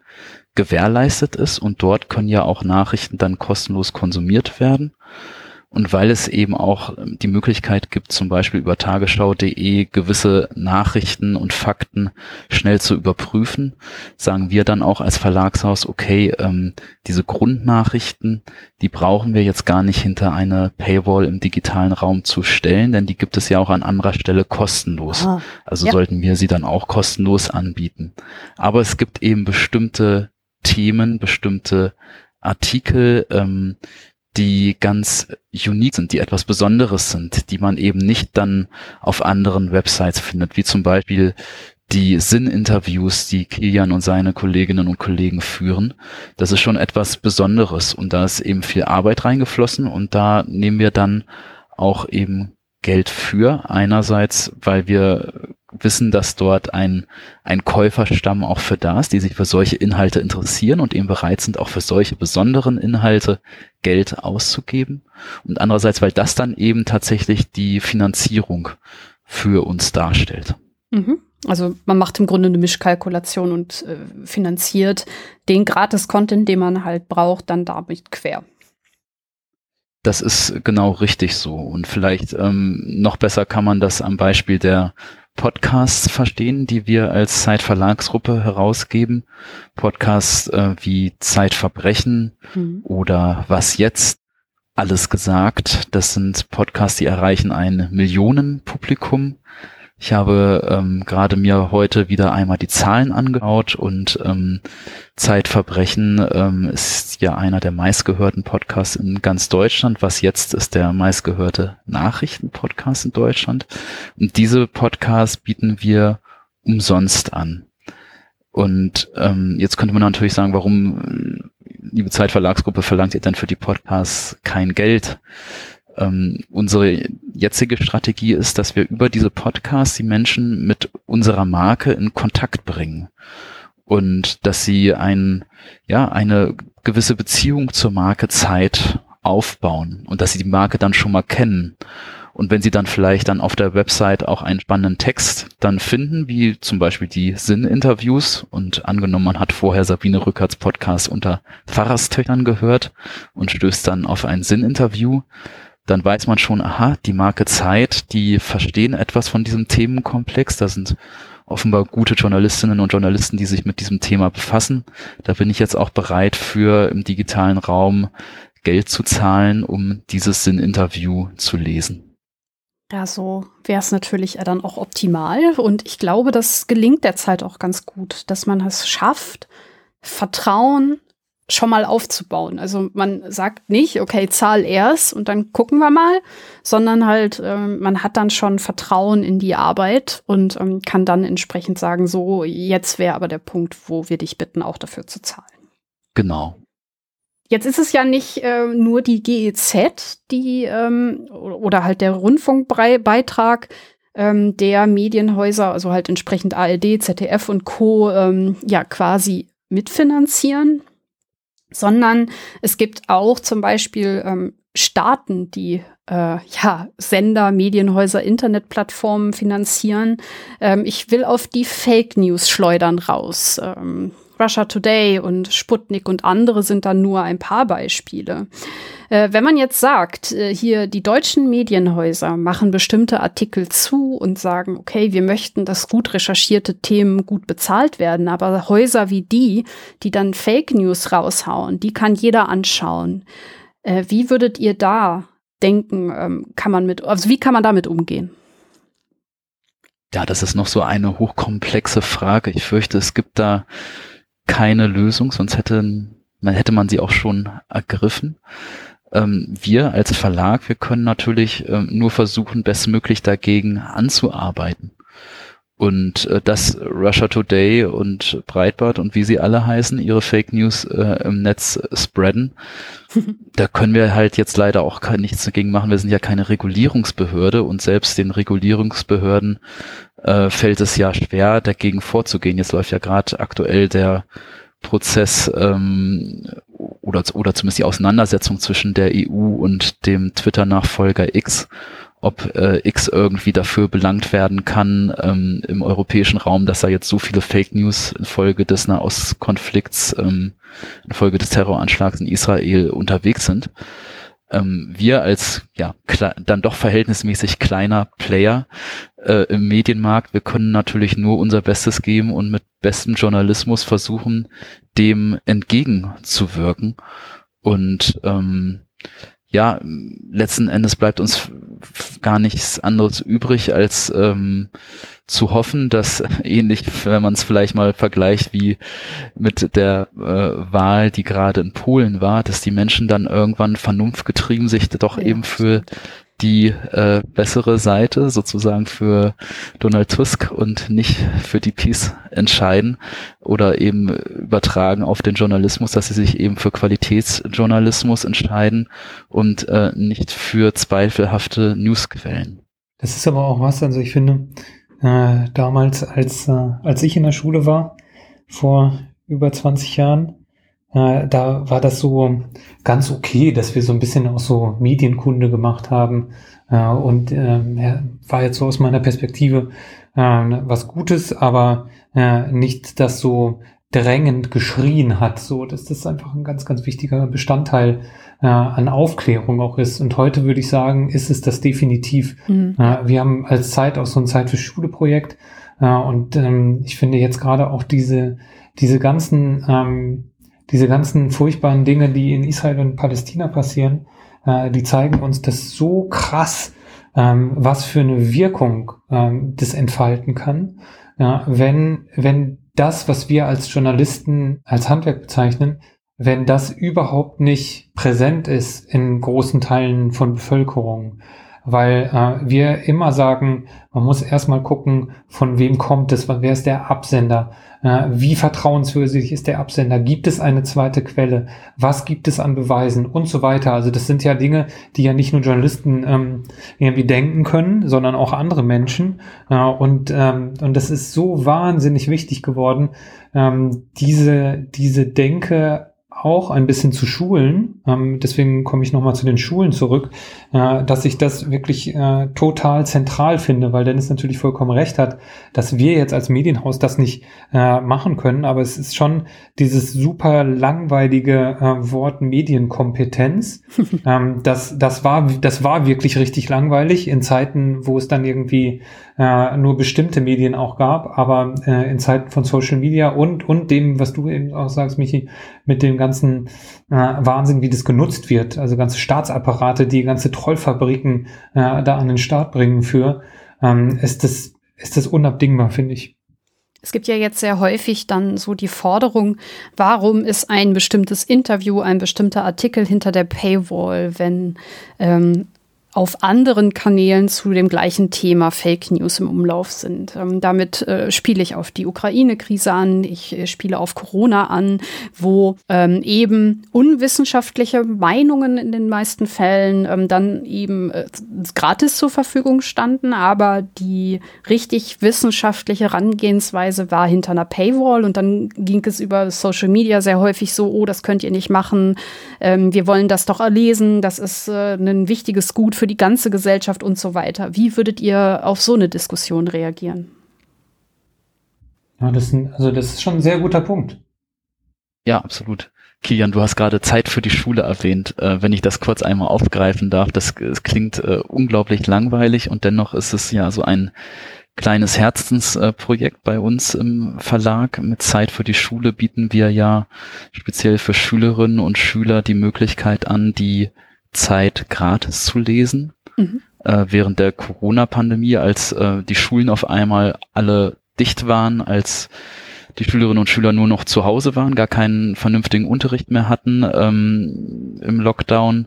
gewährleistet ist und dort können ja auch Nachrichten dann kostenlos konsumiert werden. Und weil es eben auch ähm, die Möglichkeit gibt, zum Beispiel über tagesschau.de gewisse Nachrichten und Fakten schnell zu überprüfen, sagen wir dann auch als Verlagshaus, okay, ähm, diese Grundnachrichten, die brauchen wir jetzt gar nicht hinter eine Paywall im digitalen Raum zu stellen, denn die gibt es ja auch an anderer Stelle kostenlos. Ah, also ja. sollten wir sie dann auch kostenlos anbieten. Aber es gibt eben bestimmte Themen, bestimmte Artikel, ähm, die ganz unique sind, die etwas Besonderes sind, die man eben nicht dann auf anderen Websites findet, wie zum Beispiel die Sinn-Interviews, die Kilian und seine Kolleginnen und Kollegen führen. Das ist schon etwas Besonderes und da ist eben viel Arbeit reingeflossen und da nehmen wir dann auch eben Geld für. Einerseits, weil wir wissen, dass dort ein, ein Käuferstamm auch für da ist, die sich für solche Inhalte interessieren und eben bereit sind, auch für solche besonderen Inhalte Geld auszugeben. Und andererseits, weil das dann eben tatsächlich die Finanzierung für uns darstellt. Mhm. Also man macht im Grunde eine Mischkalkulation und äh, finanziert den Gratis-Content, den man halt braucht, dann damit quer. Das ist genau richtig so. Und vielleicht ähm, noch besser kann man das am Beispiel der Podcasts verstehen, die wir als Zeitverlagsgruppe herausgeben. Podcasts äh, wie Zeitverbrechen mhm. oder Was jetzt? Alles gesagt. Das sind Podcasts, die erreichen ein Millionenpublikum. Ich habe ähm, gerade mir heute wieder einmal die Zahlen angeschaut und ähm, Zeitverbrechen ähm, ist ja einer der meistgehörten Podcasts in ganz Deutschland. Was jetzt ist der meistgehörte Nachrichtenpodcast in Deutschland. Und diese Podcasts bieten wir umsonst an. Und ähm, jetzt könnte man natürlich sagen, warum, liebe Zeitverlagsgruppe, verlangt ihr denn für die Podcasts kein Geld? Ähm, unsere jetzige Strategie ist, dass wir über diese Podcasts die Menschen mit unserer Marke in Kontakt bringen und dass sie ein, ja, eine gewisse Beziehung zur Marke Zeit aufbauen und dass sie die Marke dann schon mal kennen. Und wenn sie dann vielleicht dann auf der Website auch einen spannenden Text dann finden, wie zum Beispiel die Sinn-Interviews und angenommen, man hat vorher Sabine Rückerts Podcast unter Pfarrerstöchtern gehört und stößt dann auf ein Sinn-Interview, dann weiß man schon, aha, die Marke Zeit, die verstehen etwas von diesem Themenkomplex. Da sind offenbar gute Journalistinnen und Journalisten, die sich mit diesem Thema befassen. Da bin ich jetzt auch bereit für im digitalen Raum Geld zu zahlen, um dieses Sinn-Interview zu lesen. Ja, so wäre es natürlich dann auch optimal. Und ich glaube, das gelingt derzeit auch ganz gut, dass man es schafft, Vertrauen schon mal aufzubauen. Also man sagt nicht, okay, zahl erst und dann gucken wir mal, sondern halt, äh, man hat dann schon Vertrauen in die Arbeit und ähm, kann dann entsprechend sagen, so, jetzt wäre aber der Punkt, wo wir dich bitten, auch dafür zu zahlen. Genau. Jetzt ist es ja nicht äh, nur die GEZ, die ähm, oder halt der Rundfunkbeitrag ähm, der Medienhäuser, also halt entsprechend ARD, ZDF und Co. Ähm, ja quasi mitfinanzieren sondern es gibt auch zum Beispiel ähm, Staaten, die äh, ja, Sender, Medienhäuser, Internetplattformen finanzieren. Ähm, ich will auf die Fake News schleudern raus. Ähm, Russia Today und Sputnik und andere sind dann nur ein paar Beispiele. Äh, wenn man jetzt sagt, äh, hier die deutschen Medienhäuser machen bestimmte Artikel zu und sagen, okay, wir möchten, dass gut recherchierte Themen gut bezahlt werden, aber Häuser wie die, die dann Fake News raushauen, die kann jeder anschauen. Äh, wie würdet ihr da denken, ähm, kann man mit, also wie kann man damit umgehen? Ja, das ist noch so eine hochkomplexe Frage. Ich fürchte, es gibt da keine Lösung, sonst hätte man, hätte man sie auch schon ergriffen. Ähm, wir als Verlag, wir können natürlich ähm, nur versuchen, bestmöglich dagegen anzuarbeiten. Und äh, dass Russia Today und Breitbart und wie sie alle heißen, ihre Fake News äh, im Netz spreaden, da können wir halt jetzt leider auch kein, nichts dagegen machen. Wir sind ja keine Regulierungsbehörde und selbst den Regulierungsbehörden äh, fällt es ja schwer, dagegen vorzugehen. Jetzt läuft ja gerade aktuell der Prozess ähm, oder, oder zumindest die Auseinandersetzung zwischen der EU und dem Twitter-Nachfolger X, ob äh, X irgendwie dafür belangt werden kann ähm, im europäischen Raum, dass da jetzt so viele Fake News infolge des Nahostkonflikts, ähm, infolge des Terroranschlags in Israel unterwegs sind ähm, wir als ja dann doch verhältnismäßig kleiner Player äh, im Medienmarkt, wir können natürlich nur unser Bestes geben und mit bestem Journalismus versuchen, dem entgegenzuwirken. Und ähm, ja, letzten Endes bleibt uns gar nichts anderes übrig, als ähm, zu hoffen, dass ähnlich, wenn man es vielleicht mal vergleicht wie mit der äh, Wahl, die gerade in Polen war, dass die Menschen dann irgendwann vernunftgetrieben sich doch ja, eben für die äh, bessere Seite, sozusagen für Donald Tusk und nicht für die Peace entscheiden oder eben übertragen auf den Journalismus, dass sie sich eben für Qualitätsjournalismus entscheiden und äh, nicht für zweifelhafte Newsquellen. Das ist aber auch was, also ich finde, äh, damals, als, äh, als ich in der Schule war, vor über 20 Jahren, äh, da war das so ganz okay, dass wir so ein bisschen auch so Medienkunde gemacht haben. Äh, und äh, war jetzt so aus meiner Perspektive äh, was Gutes, aber äh, nicht das so drängend geschrien hat, so dass das einfach ein ganz, ganz wichtiger Bestandteil äh, an Aufklärung auch ist. Und heute würde ich sagen, ist es das definitiv. Mhm. Äh, wir haben als Zeit auch so ein Zeit für Schule Projekt äh, und ähm, ich finde jetzt gerade auch diese diese ganzen ähm, diese ganzen furchtbaren Dinge, die in Israel und Palästina passieren, äh, die zeigen uns das so krass, ähm, was für eine Wirkung ähm, das entfalten kann, ja, wenn wenn das, was wir als Journalisten als Handwerk bezeichnen, wenn das überhaupt nicht präsent ist in großen Teilen von Bevölkerung, weil äh, wir immer sagen, man muss erstmal gucken, von wem kommt es, wer ist der Absender, äh, wie vertrauenswürdig ist der Absender, gibt es eine zweite Quelle, was gibt es an Beweisen und so weiter. Also das sind ja Dinge, die ja nicht nur Journalisten ähm, irgendwie denken können, sondern auch andere Menschen. Äh, und, ähm, und das ist so wahnsinnig wichtig geworden, ähm, diese, diese Denke auch ein bisschen zu schulen, ähm, deswegen komme ich nochmal zu den Schulen zurück, äh, dass ich das wirklich äh, total zentral finde, weil Dennis natürlich vollkommen recht hat, dass wir jetzt als Medienhaus das nicht äh, machen können, aber es ist schon dieses super langweilige äh, Wort Medienkompetenz. ähm, das, das, war, das war wirklich richtig langweilig in Zeiten, wo es dann irgendwie äh, nur bestimmte Medien auch gab, aber äh, in Zeiten von Social Media und, und dem, was du eben auch sagst, Michi, mit dem ganzen äh, Wahnsinn, wie das genutzt wird, also ganze Staatsapparate, die ganze Trollfabriken äh, da an den Start bringen für, ähm, ist das, ist das unabdingbar, finde ich. Es gibt ja jetzt sehr häufig dann so die Forderung, warum ist ein bestimmtes Interview, ein bestimmter Artikel hinter der Paywall, wenn ähm, auf anderen Kanälen zu dem gleichen Thema Fake News im Umlauf sind. Ähm, damit äh, spiele ich auf die Ukraine-Krise an, ich äh, spiele auf Corona an, wo ähm, eben unwissenschaftliche Meinungen in den meisten Fällen ähm, dann eben äh, gratis zur Verfügung standen, aber die richtig wissenschaftliche Herangehensweise war hinter einer Paywall und dann ging es über Social Media sehr häufig so, oh, das könnt ihr nicht machen, ähm, wir wollen das doch erlesen, das ist äh, ein wichtiges Gut für für die ganze Gesellschaft und so weiter. Wie würdet ihr auf so eine Diskussion reagieren? Ja, das ein, also das ist schon ein sehr guter Punkt. Ja, absolut. Kilian, du hast gerade Zeit für die Schule erwähnt. Äh, wenn ich das kurz einmal aufgreifen darf, das, das klingt äh, unglaublich langweilig und dennoch ist es ja so ein kleines Herzensprojekt bei uns im Verlag. Mit Zeit für die Schule bieten wir ja speziell für Schülerinnen und Schüler die Möglichkeit an, die Zeit gratis zu lesen. Mhm. Äh, während der Corona-Pandemie, als äh, die Schulen auf einmal alle dicht waren, als die Schülerinnen und Schüler nur noch zu Hause waren, gar keinen vernünftigen Unterricht mehr hatten ähm, im Lockdown,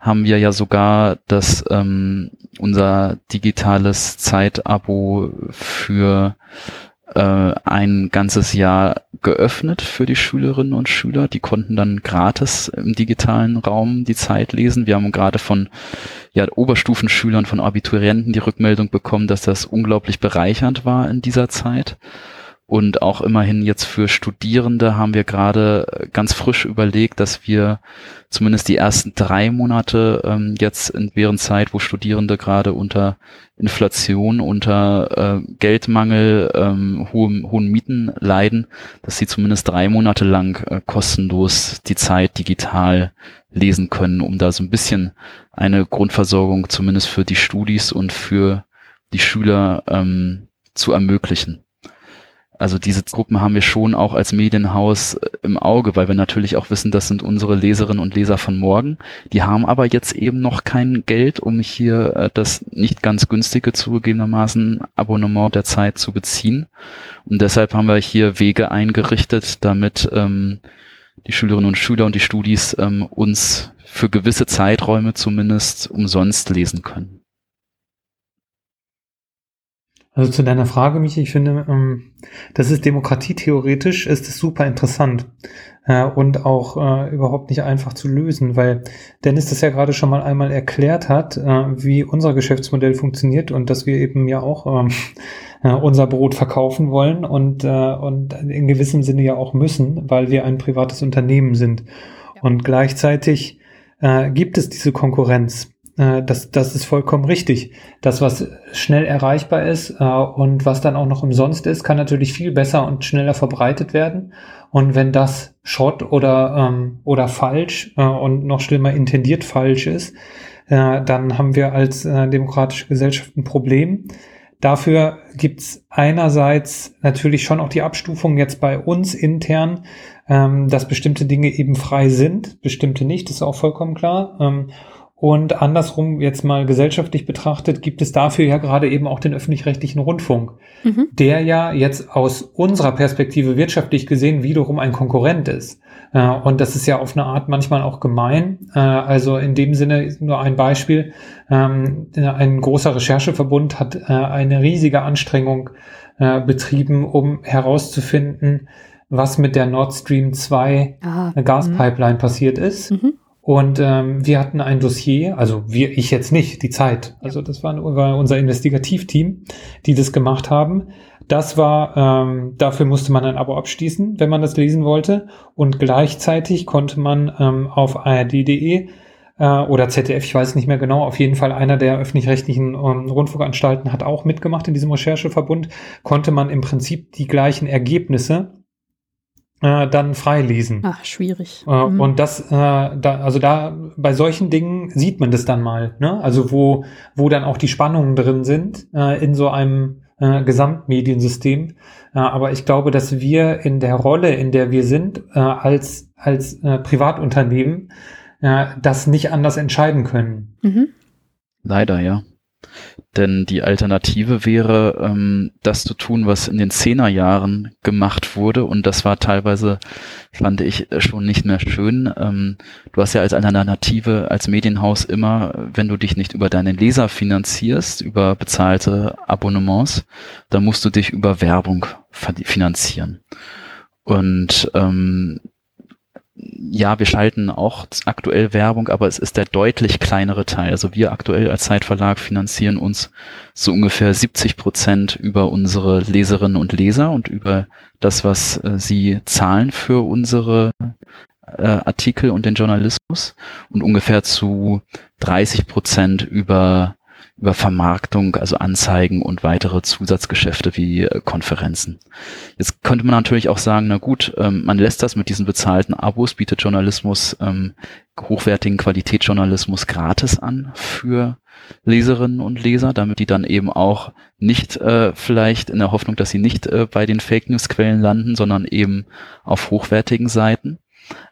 haben wir ja sogar das ähm, unser digitales Zeitabo für äh, ein ganzes Jahr geöffnet für die Schülerinnen und Schüler. Die konnten dann gratis im digitalen Raum die Zeit lesen. Wir haben gerade von ja, Oberstufenschülern, von Abiturienten die Rückmeldung bekommen, dass das unglaublich bereichernd war in dieser Zeit. Und auch immerhin jetzt für Studierende haben wir gerade ganz frisch überlegt, dass wir zumindest die ersten drei Monate ähm, jetzt in während Zeit, wo Studierende gerade unter Inflation, unter äh, Geldmangel, ähm, hohen, hohen Mieten leiden, dass sie zumindest drei Monate lang äh, kostenlos die Zeit digital lesen können, um da so ein bisschen eine Grundversorgung zumindest für die Studis und für die Schüler ähm, zu ermöglichen. Also diese Gruppen haben wir schon auch als Medienhaus äh, im Auge, weil wir natürlich auch wissen, das sind unsere Leserinnen und Leser von morgen. Die haben aber jetzt eben noch kein Geld, um hier äh, das nicht ganz günstige zugegebenermaßen Abonnement der Zeit zu beziehen. Und deshalb haben wir hier Wege eingerichtet, damit ähm, die Schülerinnen und Schüler und die Studis ähm, uns für gewisse Zeiträume zumindest umsonst lesen können. Also zu deiner Frage, Michi, ich finde, ähm, das ist demokratietheoretisch, ist es super interessant äh, und auch äh, überhaupt nicht einfach zu lösen, weil Dennis das ja gerade schon mal einmal erklärt hat, äh, wie unser Geschäftsmodell funktioniert und dass wir eben ja auch ähm, äh, unser Brot verkaufen wollen und, und in gewissem Sinne ja auch müssen, weil wir ein privates Unternehmen sind. Und gleichzeitig gibt es diese Konkurrenz äh, das, das ist vollkommen richtig. Das, was schnell erreichbar ist äh, und was dann auch noch umsonst ist, kann natürlich viel besser und schneller verbreitet werden. Und wenn das Schrott oder, ähm, oder falsch äh, und noch schlimmer intendiert falsch ist, äh, dann haben wir als äh, demokratische Gesellschaft ein Problem. Dafür gibt's einerseits natürlich schon auch die Abstufung jetzt bei uns intern, ähm, dass bestimmte Dinge eben frei sind, bestimmte nicht, das ist auch vollkommen klar. Ähm, und andersrum jetzt mal gesellschaftlich betrachtet, gibt es dafür ja gerade eben auch den öffentlich-rechtlichen Rundfunk, mhm. der ja jetzt aus unserer Perspektive wirtschaftlich gesehen wiederum ein Konkurrent ist. Äh, und das ist ja auf eine Art manchmal auch gemein. Äh, also in dem Sinne nur ein Beispiel. Ähm, ein großer Rechercheverbund hat äh, eine riesige Anstrengung betrieben, um herauszufinden, was mit der Nord Stream 2 ah, Gaspipeline passiert ist. Mhm. Und ähm, wir hatten ein Dossier, also wir, ich jetzt nicht, die Zeit. Also das war, war unser Investigativteam, die das gemacht haben. Das war, ähm, dafür musste man ein Abo abschließen, wenn man das lesen wollte. Und gleichzeitig konnte man ähm, auf ard.de äh, oder ZDF, ich weiß nicht mehr genau, auf jeden Fall einer der öffentlich-rechtlichen ähm, Rundfunkanstalten hat auch mitgemacht in diesem Rechercheverbund, konnte man im Prinzip die gleichen Ergebnisse äh, dann freilesen. Ach, schwierig. Äh, mhm. Und das, äh, da, also da bei solchen Dingen sieht man das dann mal, ne? Also wo, wo dann auch die Spannungen drin sind äh, in so einem äh, Gesamtmediensystem. Äh, aber ich glaube, dass wir in der Rolle, in der wir sind, äh, als, als äh, Privatunternehmen, äh, das nicht anders entscheiden können. Mhm. Leider, ja. Denn die Alternative wäre, ähm, das zu tun, was in den Zehnerjahren gemacht wurde. Und das war teilweise, fand ich, schon nicht mehr schön. Ähm, du hast ja als Alternative, als Medienhaus immer, wenn du dich nicht über deine Leser finanzierst, über bezahlte Abonnements, dann musst du dich über Werbung finanzieren. Und ähm, ja, wir schalten auch aktuell Werbung, aber es ist der deutlich kleinere Teil. Also wir aktuell als Zeitverlag finanzieren uns so ungefähr 70 Prozent über unsere Leserinnen und Leser und über das, was äh, sie zahlen für unsere äh, Artikel und den Journalismus und ungefähr zu 30 Prozent über über Vermarktung, also Anzeigen und weitere Zusatzgeschäfte wie äh, Konferenzen. Jetzt könnte man natürlich auch sagen, na gut, ähm, man lässt das mit diesen bezahlten Abos, bietet Journalismus, ähm, hochwertigen Qualitätsjournalismus gratis an für Leserinnen und Leser, damit die dann eben auch nicht äh, vielleicht in der Hoffnung, dass sie nicht äh, bei den Fake News Quellen landen, sondern eben auf hochwertigen Seiten.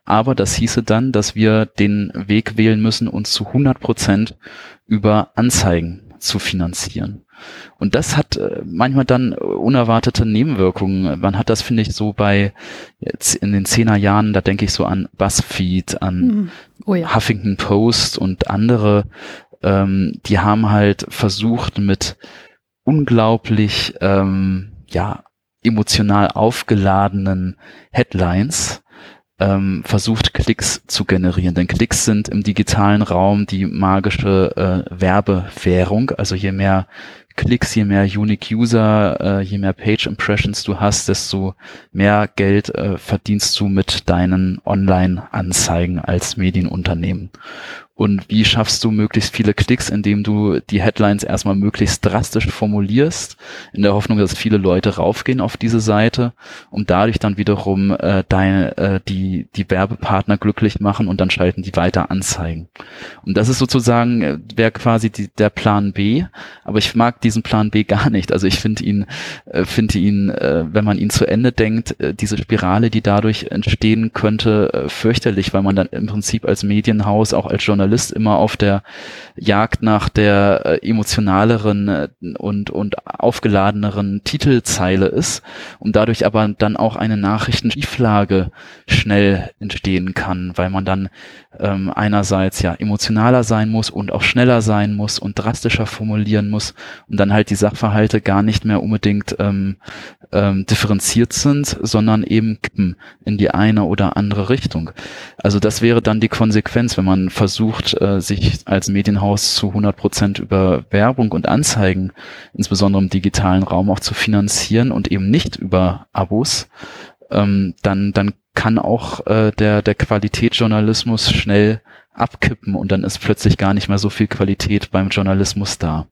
Aber das hieße dann, dass wir den Weg wählen müssen, uns zu 100 Prozent über Anzeigen zu finanzieren. Und das hat äh, manchmal dann unerwartete Nebenwirkungen. Man hat das, finde ich, so bei jetzt in den zehner Jahren, da denke ich so an BuzzFeed, an mhm. oh ja. Huffington Post und andere, ähm, die haben halt versucht mit unglaublich ähm, ja emotional aufgeladenen Headlines ähm, versucht, Klicks zu generieren. Denn Klicks sind im digitalen Raum die magische äh, Werbewährung. Also je mehr Klicks, je mehr Unique User, äh, je mehr Page Impressions du hast, desto mehr Geld äh, verdienst du mit deinen Online-Anzeigen als Medienunternehmen. Und wie schaffst du möglichst viele Klicks, indem du die Headlines erstmal möglichst drastisch formulierst, in der Hoffnung, dass viele Leute raufgehen auf diese Seite, um dadurch dann wiederum äh, deine, äh, die, die Werbepartner glücklich machen und dann schalten die weiter Anzeigen. Und das ist sozusagen, äh, wäre quasi die, der Plan B, aber ich mag diesen Plan B gar nicht. Also ich finde ihn, äh, finde ihn, äh, wenn man ihn zu Ende denkt, äh, diese Spirale, die dadurch entstehen könnte, äh, fürchterlich, weil man dann im Prinzip als Medienhaus, auch als Journalist Journalist immer auf der Jagd nach der äh, emotionaleren äh, und, und aufgeladeneren Titelzeile ist und dadurch aber dann auch eine Nachrichtenschieflage schnell entstehen kann, weil man dann ähm, einerseits ja emotionaler sein muss und auch schneller sein muss und drastischer formulieren muss und dann halt die Sachverhalte gar nicht mehr unbedingt ähm, ähm, differenziert sind, sondern eben kippen in die eine oder andere Richtung. Also das wäre dann die Konsequenz, wenn man versucht, äh, sich als Medienhaus zu 100 Prozent über Werbung und Anzeigen, insbesondere im digitalen Raum auch zu finanzieren und eben nicht über Abos, ähm, dann, dann kann auch äh, der, der Qualitätsjournalismus schnell abkippen und dann ist plötzlich gar nicht mehr so viel Qualität beim Journalismus da.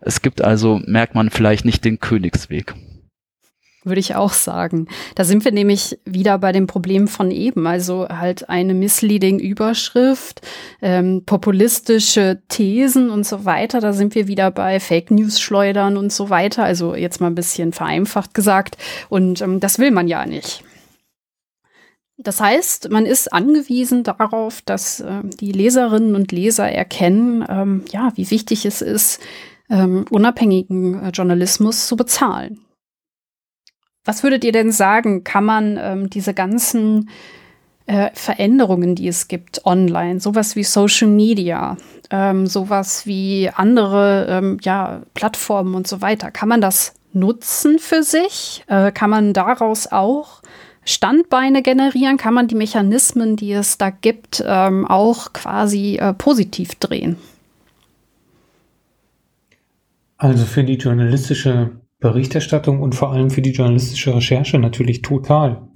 Es gibt also, merkt man vielleicht nicht den Königsweg. Würde ich auch sagen. Da sind wir nämlich wieder bei dem Problem von eben. Also halt eine misleading Überschrift, ähm, populistische Thesen und so weiter. Da sind wir wieder bei Fake News schleudern und so weiter. Also jetzt mal ein bisschen vereinfacht gesagt. Und ähm, das will man ja nicht. Das heißt, man ist angewiesen darauf, dass äh, die Leserinnen und Leser erkennen, ähm, ja, wie wichtig es ist, ähm, unabhängigen äh, Journalismus zu bezahlen. Was würdet ihr denn sagen? Kann man ähm, diese ganzen äh, Veränderungen, die es gibt online, sowas wie Social Media, ähm, sowas wie andere ähm, ja, Plattformen und so weiter, kann man das nutzen für sich? Äh, kann man daraus auch Standbeine generieren? Kann man die Mechanismen, die es da gibt, ähm, auch quasi äh, positiv drehen? Also für die journalistische Berichterstattung und vor allem für die journalistische Recherche natürlich total.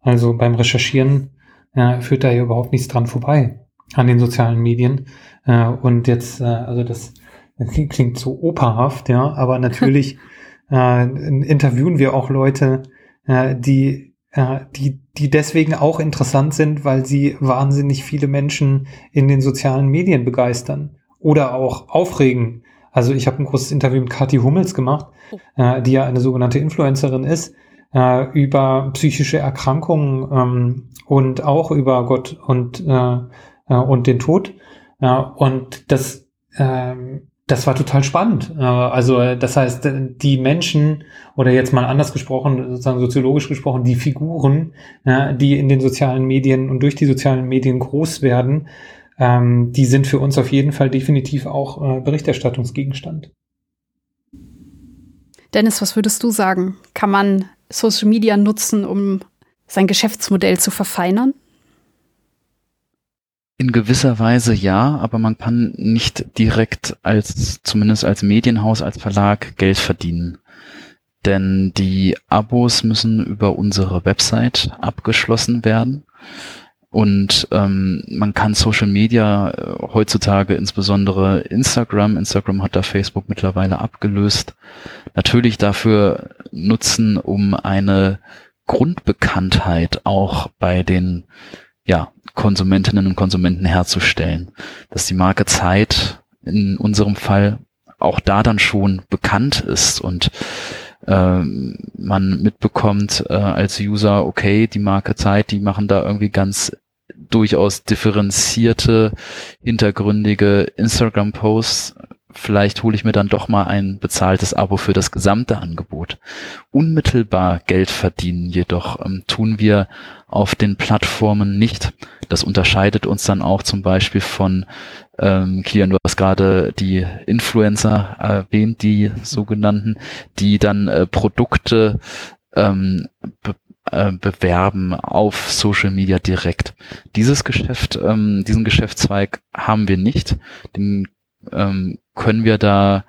Also beim Recherchieren äh, führt da ja überhaupt nichts dran vorbei an den sozialen Medien. Äh, und jetzt, äh, also das, das klingt, klingt so operhaft, ja, aber natürlich äh, interviewen wir auch Leute, äh, die, äh, die, die deswegen auch interessant sind, weil sie wahnsinnig viele Menschen in den sozialen Medien begeistern oder auch aufregen also ich habe ein großes Interview mit Kathi Hummels gemacht, oh. äh, die ja eine sogenannte Influencerin ist, äh, über psychische Erkrankungen ähm, und auch über Gott und, äh, äh, und den Tod. Und das, äh, das war total spannend. Äh, also das heißt, die Menschen oder jetzt mal anders gesprochen, sozusagen soziologisch gesprochen, die Figuren, die in den sozialen Medien und durch die sozialen Medien groß werden, ähm, die sind für uns auf jeden Fall definitiv auch äh, Berichterstattungsgegenstand. Dennis, was würdest du sagen? Kann man Social Media nutzen, um sein Geschäftsmodell zu verfeinern? In gewisser Weise ja, aber man kann nicht direkt als, zumindest als Medienhaus, als Verlag Geld verdienen. Denn die Abos müssen über unsere Website abgeschlossen werden. Und ähm, man kann Social Media äh, heutzutage, insbesondere Instagram, Instagram hat da Facebook mittlerweile abgelöst, natürlich dafür nutzen, um eine Grundbekanntheit auch bei den ja, Konsumentinnen und Konsumenten herzustellen. Dass die Marke Zeit in unserem Fall auch da dann schon bekannt ist und äh, man mitbekommt äh, als User, okay, die Marke Zeit, die machen da irgendwie ganz durchaus differenzierte, hintergründige Instagram-Posts. Vielleicht hole ich mir dann doch mal ein bezahltes Abo für das gesamte Angebot. Unmittelbar Geld verdienen jedoch ähm, tun wir auf den Plattformen nicht. Das unterscheidet uns dann auch zum Beispiel von ähm, Kilian, du hast gerade die Influencer erwähnt, die sogenannten, die dann äh, Produkte ähm, äh, bewerben auf Social Media direkt. Dieses Geschäft, ähm, diesen Geschäftszweig haben wir nicht. Den ähm, können wir da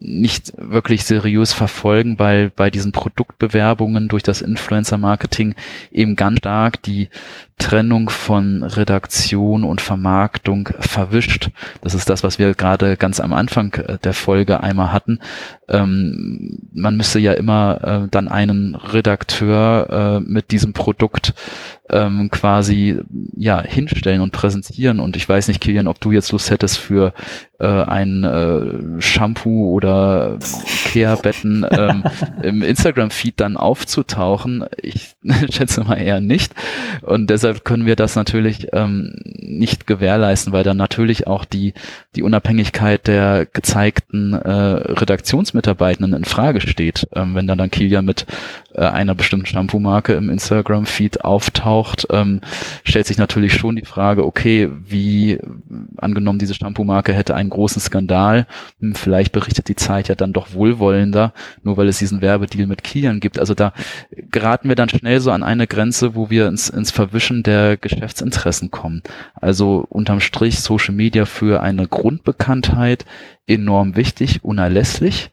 nicht wirklich seriös verfolgen, weil bei diesen Produktbewerbungen durch das Influencer-Marketing eben ganz stark die Trennung von Redaktion und Vermarktung verwischt. Das ist das, was wir gerade ganz am Anfang äh, der Folge einmal hatten. Ähm, man müsste ja immer äh, dann einen Redakteur äh, mit diesem Produkt ähm, quasi ja hinstellen und präsentieren. Und ich weiß nicht, Kilian, ob du jetzt Lust hättest für äh, ein äh, Shampoo oder Care-Betten ähm, im Instagram-Feed dann aufzutauchen. Ich schätze mal eher nicht. Und deshalb deshalb können wir das natürlich ähm, nicht gewährleisten, weil dann natürlich auch die, die Unabhängigkeit der gezeigten äh, Redaktionsmitarbeitenden in Frage steht. Ähm, wenn dann dann Kilian mit äh, einer bestimmten Shampoo-Marke im Instagram-Feed auftaucht, ähm, stellt sich natürlich schon die Frage, okay, wie angenommen diese Shampoo-Marke hätte einen großen Skandal, hm, vielleicht berichtet die Zeit ja dann doch wohlwollender, nur weil es diesen Werbedeal mit Kilian gibt. Also da geraten wir dann schnell so an eine Grenze, wo wir ins, ins Verwischen der Geschäftsinteressen kommen. Also unterm Strich Social Media für eine Grundbekanntheit enorm wichtig, unerlässlich,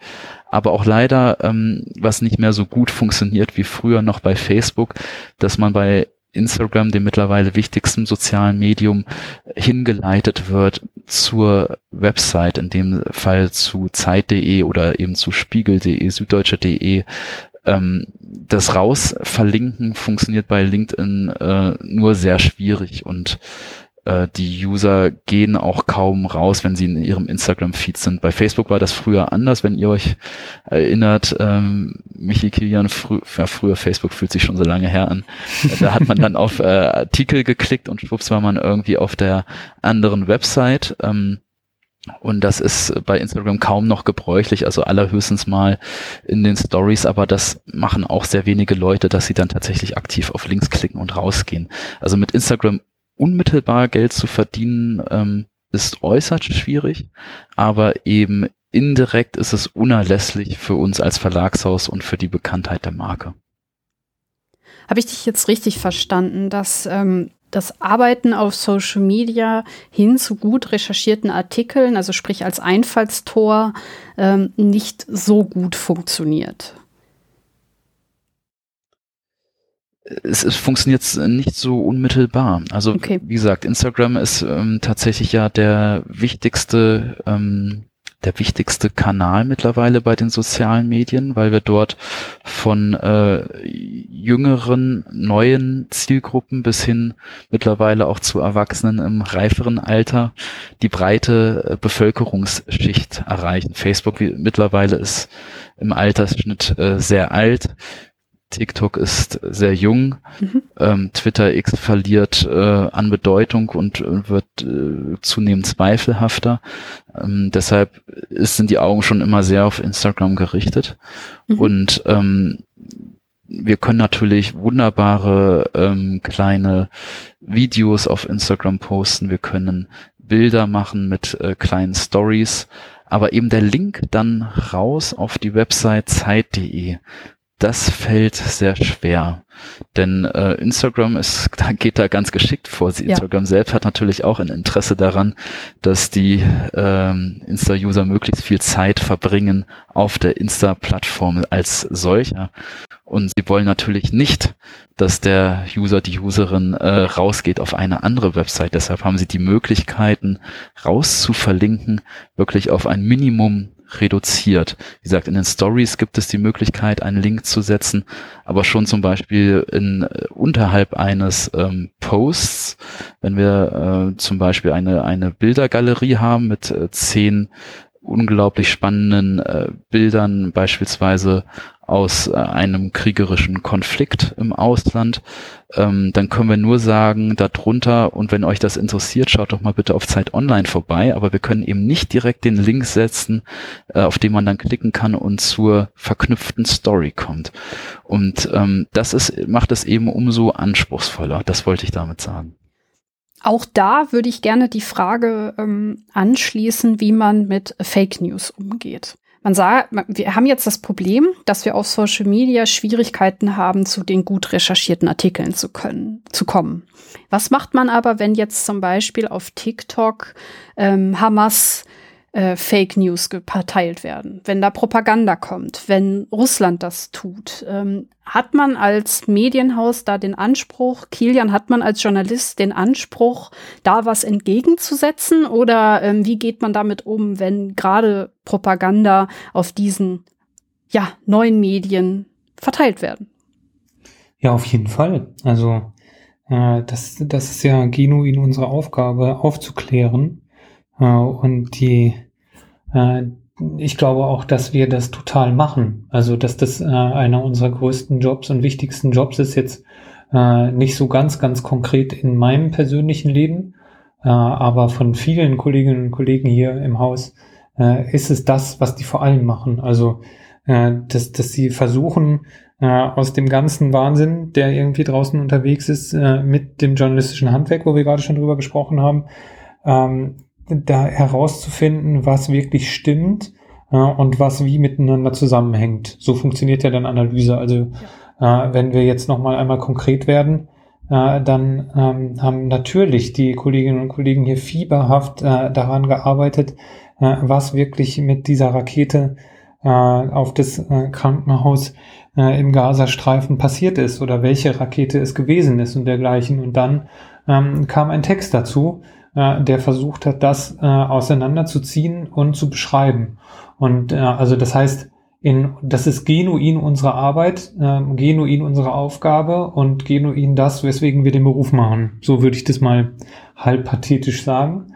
aber auch leider, ähm, was nicht mehr so gut funktioniert wie früher noch bei Facebook, dass man bei Instagram, dem mittlerweile wichtigsten sozialen Medium, hingeleitet wird zur Website, in dem Fall zu Zeit.de oder eben zu Spiegel.de, Süddeutsche.de. Ähm, das Rausverlinken funktioniert bei LinkedIn äh, nur sehr schwierig und äh, die User gehen auch kaum raus, wenn sie in ihrem Instagram-Feed sind. Bei Facebook war das früher anders, wenn ihr euch erinnert. Ähm, Michi Kilian, frü ja, früher Facebook fühlt sich schon so lange her an. Da hat man dann auf äh, Artikel geklickt und schwupps war man irgendwie auf der anderen Website. Ähm, und das ist bei Instagram kaum noch gebräuchlich, also allerhöchstens mal in den Stories, aber das machen auch sehr wenige Leute, dass sie dann tatsächlich aktiv auf Links klicken und rausgehen. Also mit Instagram unmittelbar Geld zu verdienen, ähm, ist äußerst schwierig, aber eben indirekt ist es unerlässlich für uns als Verlagshaus und für die Bekanntheit der Marke. Habe ich dich jetzt richtig verstanden, dass ähm, das Arbeiten auf Social Media hin zu gut recherchierten Artikeln, also sprich als Einfallstor, ähm, nicht so gut funktioniert? Es, es funktioniert nicht so unmittelbar. Also okay. wie gesagt, Instagram ist ähm, tatsächlich ja der wichtigste ähm, der wichtigste Kanal mittlerweile bei den sozialen Medien, weil wir dort von äh, jüngeren, neuen Zielgruppen bis hin mittlerweile auch zu Erwachsenen im reiferen Alter die breite äh, Bevölkerungsschicht erreichen. Facebook wie, mittlerweile ist im Altersschnitt äh, sehr alt. TikTok ist sehr jung, mhm. ähm, Twitter X verliert äh, an Bedeutung und äh, wird äh, zunehmend zweifelhafter. Ähm, deshalb ist, sind die Augen schon immer sehr auf Instagram gerichtet. Mhm. Und ähm, wir können natürlich wunderbare ähm, kleine Videos auf Instagram posten, wir können Bilder machen mit äh, kleinen Stories, aber eben der Link dann raus auf die Website zeit.de das fällt sehr schwer. Denn äh, Instagram ist, da geht da ganz geschickt vor. Ja. Instagram selbst hat natürlich auch ein Interesse daran, dass die ähm, Insta-User möglichst viel Zeit verbringen auf der Insta-Plattform als solcher. Und sie wollen natürlich nicht, dass der User, die Userin äh, rausgeht auf eine andere Website. Deshalb haben sie die Möglichkeiten, rauszuverlinken, wirklich auf ein Minimum reduziert. Wie gesagt, in den Stories gibt es die Möglichkeit, einen Link zu setzen, aber schon zum Beispiel in äh, unterhalb eines ähm, Posts, wenn wir äh, zum Beispiel eine, eine Bildergalerie haben mit äh, zehn unglaublich spannenden äh, Bildern, beispielsweise aus äh, einem kriegerischen Konflikt im Ausland, ähm, dann können wir nur sagen, darunter, und wenn euch das interessiert, schaut doch mal bitte auf Zeit Online vorbei, aber wir können eben nicht direkt den Link setzen, äh, auf den man dann klicken kann und zur verknüpften Story kommt. Und ähm, das ist, macht es eben umso anspruchsvoller, das wollte ich damit sagen. Auch da würde ich gerne die Frage ähm, anschließen, wie man mit Fake News umgeht. Man sagt, wir haben jetzt das Problem, dass wir auf Social Media Schwierigkeiten haben, zu den gut recherchierten Artikeln zu können, zu kommen. Was macht man aber, wenn jetzt zum Beispiel auf TikTok ähm, Hamas äh, Fake News geteilt werden, wenn da Propaganda kommt, wenn Russland das tut. Ähm, hat man als Medienhaus da den Anspruch, Kilian, hat man als Journalist den Anspruch, da was entgegenzusetzen? Oder ähm, wie geht man damit um, wenn gerade Propaganda auf diesen ja, neuen Medien verteilt werden? Ja, auf jeden Fall. Also äh, das, das ist ja genuin unsere Aufgabe, aufzuklären äh, und die äh, ich glaube auch, dass wir das total machen. Also, dass das äh, einer unserer größten Jobs und wichtigsten Jobs ist jetzt äh, nicht so ganz, ganz konkret in meinem persönlichen Leben, äh, aber von vielen Kolleginnen und Kollegen hier im Haus äh, ist es das, was die vor allem machen. Also, äh, dass, dass sie versuchen, äh, aus dem ganzen Wahnsinn, der irgendwie draußen unterwegs ist, äh, mit dem journalistischen Handwerk, wo wir gerade schon drüber gesprochen haben, ähm, da herauszufinden, was wirklich stimmt äh, und was wie miteinander zusammenhängt. So funktioniert ja dann Analyse. Also äh, wenn wir jetzt noch mal einmal konkret werden, äh, dann ähm, haben natürlich die Kolleginnen und Kollegen hier fieberhaft äh, daran gearbeitet, äh, was wirklich mit dieser Rakete äh, auf das Krankenhaus im Gazastreifen passiert ist oder welche Rakete es gewesen ist und dergleichen. Und dann ähm, kam ein Text dazu, äh, der versucht hat, das äh, auseinanderzuziehen und zu beschreiben. Und äh, also das heißt, in, das ist genuin unsere Arbeit, äh, genuin unsere Aufgabe und genuin das, weswegen wir den Beruf machen. So würde ich das mal halb pathetisch sagen.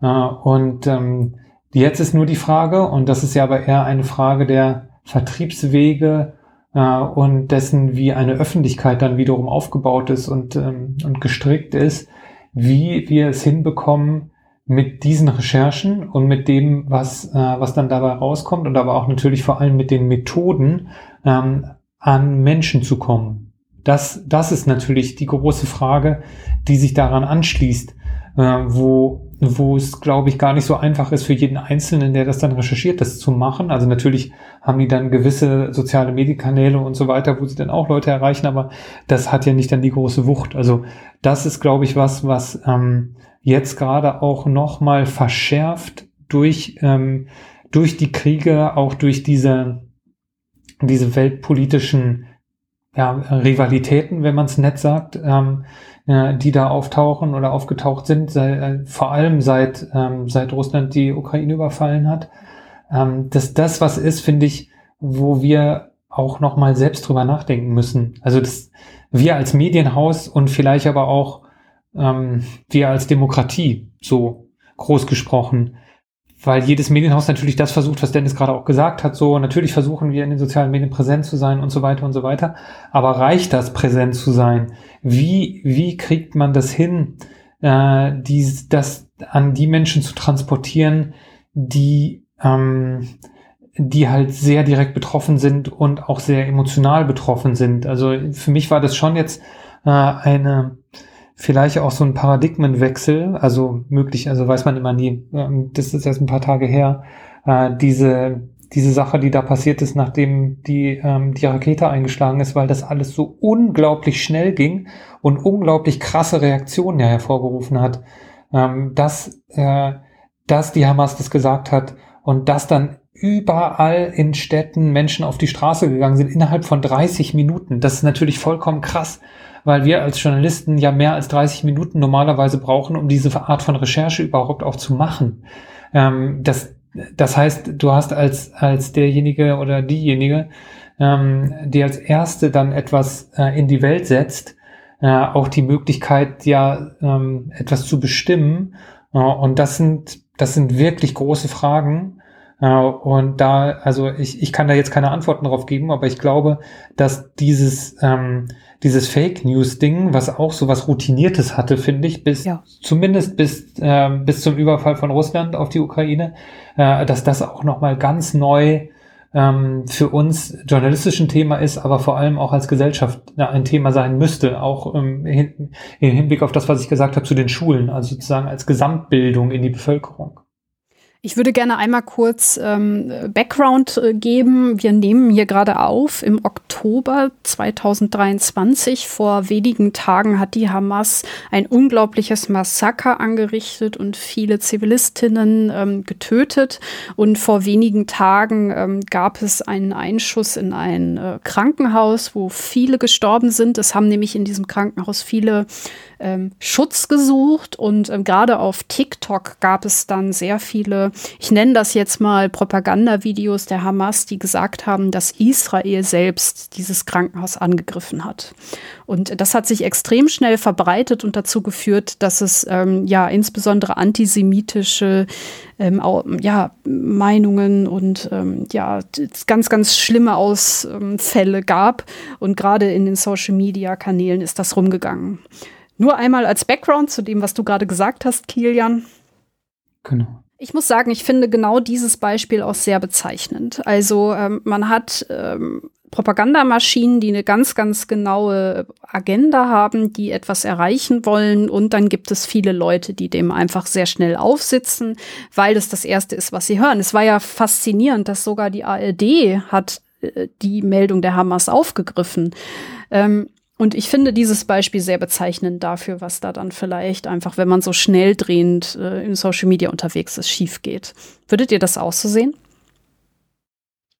Äh, und ähm, jetzt ist nur die Frage, und das ist ja aber eher eine Frage der Vertriebswege äh, und dessen, wie eine Öffentlichkeit dann wiederum aufgebaut ist und, ähm, und gestrickt ist, wie wir es hinbekommen, mit diesen Recherchen und mit dem, was, äh, was dann dabei rauskommt und aber auch natürlich vor allem mit den Methoden ähm, an Menschen zu kommen. Das, das ist natürlich die große Frage, die sich daran anschließt, äh, wo wo es, glaube ich, gar nicht so einfach ist für jeden Einzelnen, der das dann recherchiert, das zu machen. Also natürlich haben die dann gewisse soziale Medienkanäle und so weiter, wo sie dann auch Leute erreichen, aber das hat ja nicht dann die große Wucht. Also das ist, glaube ich, was, was ähm, jetzt gerade auch nochmal verschärft durch, ähm, durch die Kriege, auch durch diese, diese weltpolitischen ja, Rivalitäten, wenn man es nett sagt, ähm, äh, die da auftauchen oder aufgetaucht sind, sei, äh, vor allem seit, ähm, seit Russland die Ukraine überfallen hat. Ähm, dass das was ist, finde ich, wo wir auch nochmal selbst drüber nachdenken müssen. Also das, wir als Medienhaus und vielleicht aber auch ähm, wir als Demokratie, so groß gesprochen, weil jedes Medienhaus natürlich das versucht, was Dennis gerade auch gesagt hat. So, natürlich versuchen wir in den sozialen Medien präsent zu sein und so weiter und so weiter. Aber reicht das, präsent zu sein? Wie, wie kriegt man das hin, äh, dies, das an die Menschen zu transportieren, die, ähm, die halt sehr direkt betroffen sind und auch sehr emotional betroffen sind? Also für mich war das schon jetzt äh, eine, vielleicht auch so ein Paradigmenwechsel, also möglich, also weiß man immer nie, ähm, das ist erst ein paar Tage her, äh, diese, diese Sache, die da passiert ist, nachdem die, ähm, die Rakete eingeschlagen ist, weil das alles so unglaublich schnell ging und unglaublich krasse Reaktionen ja hervorgerufen hat, ähm, dass, äh, dass die Hamas das gesagt hat und dass dann überall in Städten Menschen auf die Straße gegangen sind innerhalb von 30 Minuten. Das ist natürlich vollkommen krass weil wir als Journalisten ja mehr als 30 Minuten normalerweise brauchen, um diese Art von Recherche überhaupt auch zu machen. Ähm, das, das heißt, du hast als, als derjenige oder diejenige, ähm, die als Erste dann etwas äh, in die Welt setzt, äh, auch die Möglichkeit, ja, ähm, etwas zu bestimmen. Äh, und das sind, das sind wirklich große Fragen. Äh, und da, also ich, ich kann da jetzt keine Antworten darauf geben, aber ich glaube, dass dieses, ähm, dieses Fake News Ding, was auch so was Routiniertes hatte, finde ich, bis ja. zumindest bis äh, bis zum Überfall von Russland auf die Ukraine, äh, dass das auch noch mal ganz neu ähm, für uns journalistisch ein Thema ist, aber vor allem auch als Gesellschaft ein Thema sein müsste, auch ähm, im Hinblick auf das, was ich gesagt habe zu den Schulen, also sozusagen als Gesamtbildung in die Bevölkerung. Ich würde gerne einmal kurz ähm, Background äh, geben. Wir nehmen hier gerade auf im Oktober 2023. Vor wenigen Tagen hat die Hamas ein unglaubliches Massaker angerichtet und viele Zivilistinnen ähm, getötet. Und vor wenigen Tagen ähm, gab es einen Einschuss in ein äh, Krankenhaus, wo viele gestorben sind. Es haben nämlich in diesem Krankenhaus viele ähm, Schutz gesucht und ähm, gerade auf TikTok gab es dann sehr viele, ich nenne das jetzt mal Propagandavideos der Hamas, die gesagt haben, dass Israel selbst dieses Krankenhaus angegriffen hat. Und das hat sich extrem schnell verbreitet und dazu geführt, dass es ähm, ja insbesondere antisemitische ähm, ja, Meinungen und ähm, ja, ganz, ganz schlimme Ausfälle gab. Und gerade in den Social-Media-Kanälen ist das rumgegangen. Nur einmal als Background zu dem, was du gerade gesagt hast, Kilian. Genau. Ich muss sagen, ich finde genau dieses Beispiel auch sehr bezeichnend. Also ähm, man hat ähm, Propagandamaschinen, die eine ganz, ganz genaue Agenda haben, die etwas erreichen wollen. Und dann gibt es viele Leute, die dem einfach sehr schnell aufsitzen, weil es das Erste ist, was sie hören. Es war ja faszinierend, dass sogar die ARD hat äh, die Meldung der Hamas aufgegriffen. Ähm, und ich finde dieses Beispiel sehr bezeichnend dafür, was da dann vielleicht einfach, wenn man so schnell drehend äh, in Social Media unterwegs ist, schief geht. Würdet ihr das auch so sehen?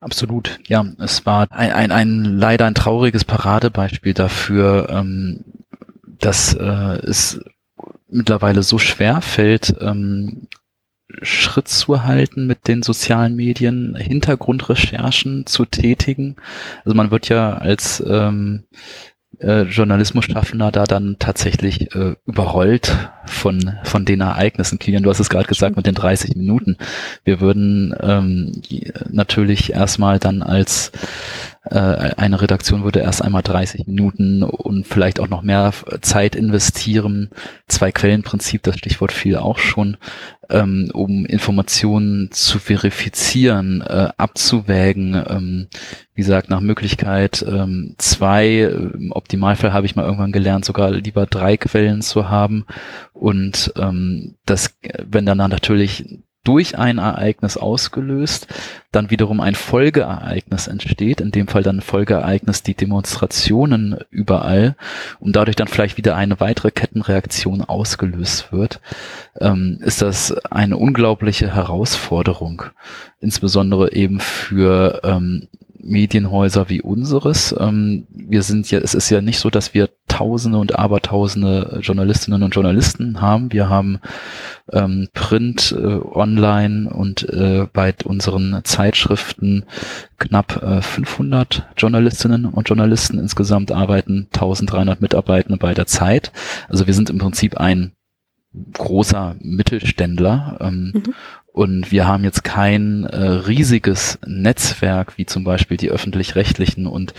Absolut, ja. Es war ein, ein, ein leider ein trauriges Paradebeispiel dafür, ähm, dass äh, es mittlerweile so schwer fällt, ähm, Schritt zu halten mit den sozialen Medien, Hintergrundrecherchen zu tätigen. Also man wird ja als ähm, äh, Journalismusschaffender da dann tatsächlich äh, überrollt von, von den Ereignissen. Kilian, du hast es gerade gesagt mit den 30 Minuten. Wir würden ähm, natürlich erstmal dann als äh, eine Redaktion würde erst einmal 30 Minuten und vielleicht auch noch mehr Zeit investieren. Zwei Quellenprinzip, das Stichwort fiel auch schon, ähm, um Informationen zu verifizieren, äh, abzuwägen. Ähm, wie gesagt, nach Möglichkeit ähm, zwei, im Optimalfall habe ich mal irgendwann gelernt, sogar lieber drei Quellen zu haben. Und ähm, das, wenn dann natürlich durch ein Ereignis ausgelöst, dann wiederum ein Folgeereignis entsteht, in dem Fall dann ein Folgeereignis die Demonstrationen überall und dadurch dann vielleicht wieder eine weitere Kettenreaktion ausgelöst wird, ähm, ist das eine unglaubliche Herausforderung, insbesondere eben für ähm, Medienhäuser wie unseres. Ähm, wir sind ja, es ist ja nicht so, dass wir Tausende und Abertausende Journalistinnen und Journalisten haben. Wir haben ähm, Print, äh, Online und äh, bei unseren Zeitschriften knapp äh, 500 Journalistinnen und Journalisten. Insgesamt arbeiten 1300 Mitarbeitende bei der Zeit. Also wir sind im Prinzip ein großer Mittelständler ähm, mhm. Und wir haben jetzt kein äh, riesiges Netzwerk wie zum Beispiel die öffentlich-rechtlichen. Und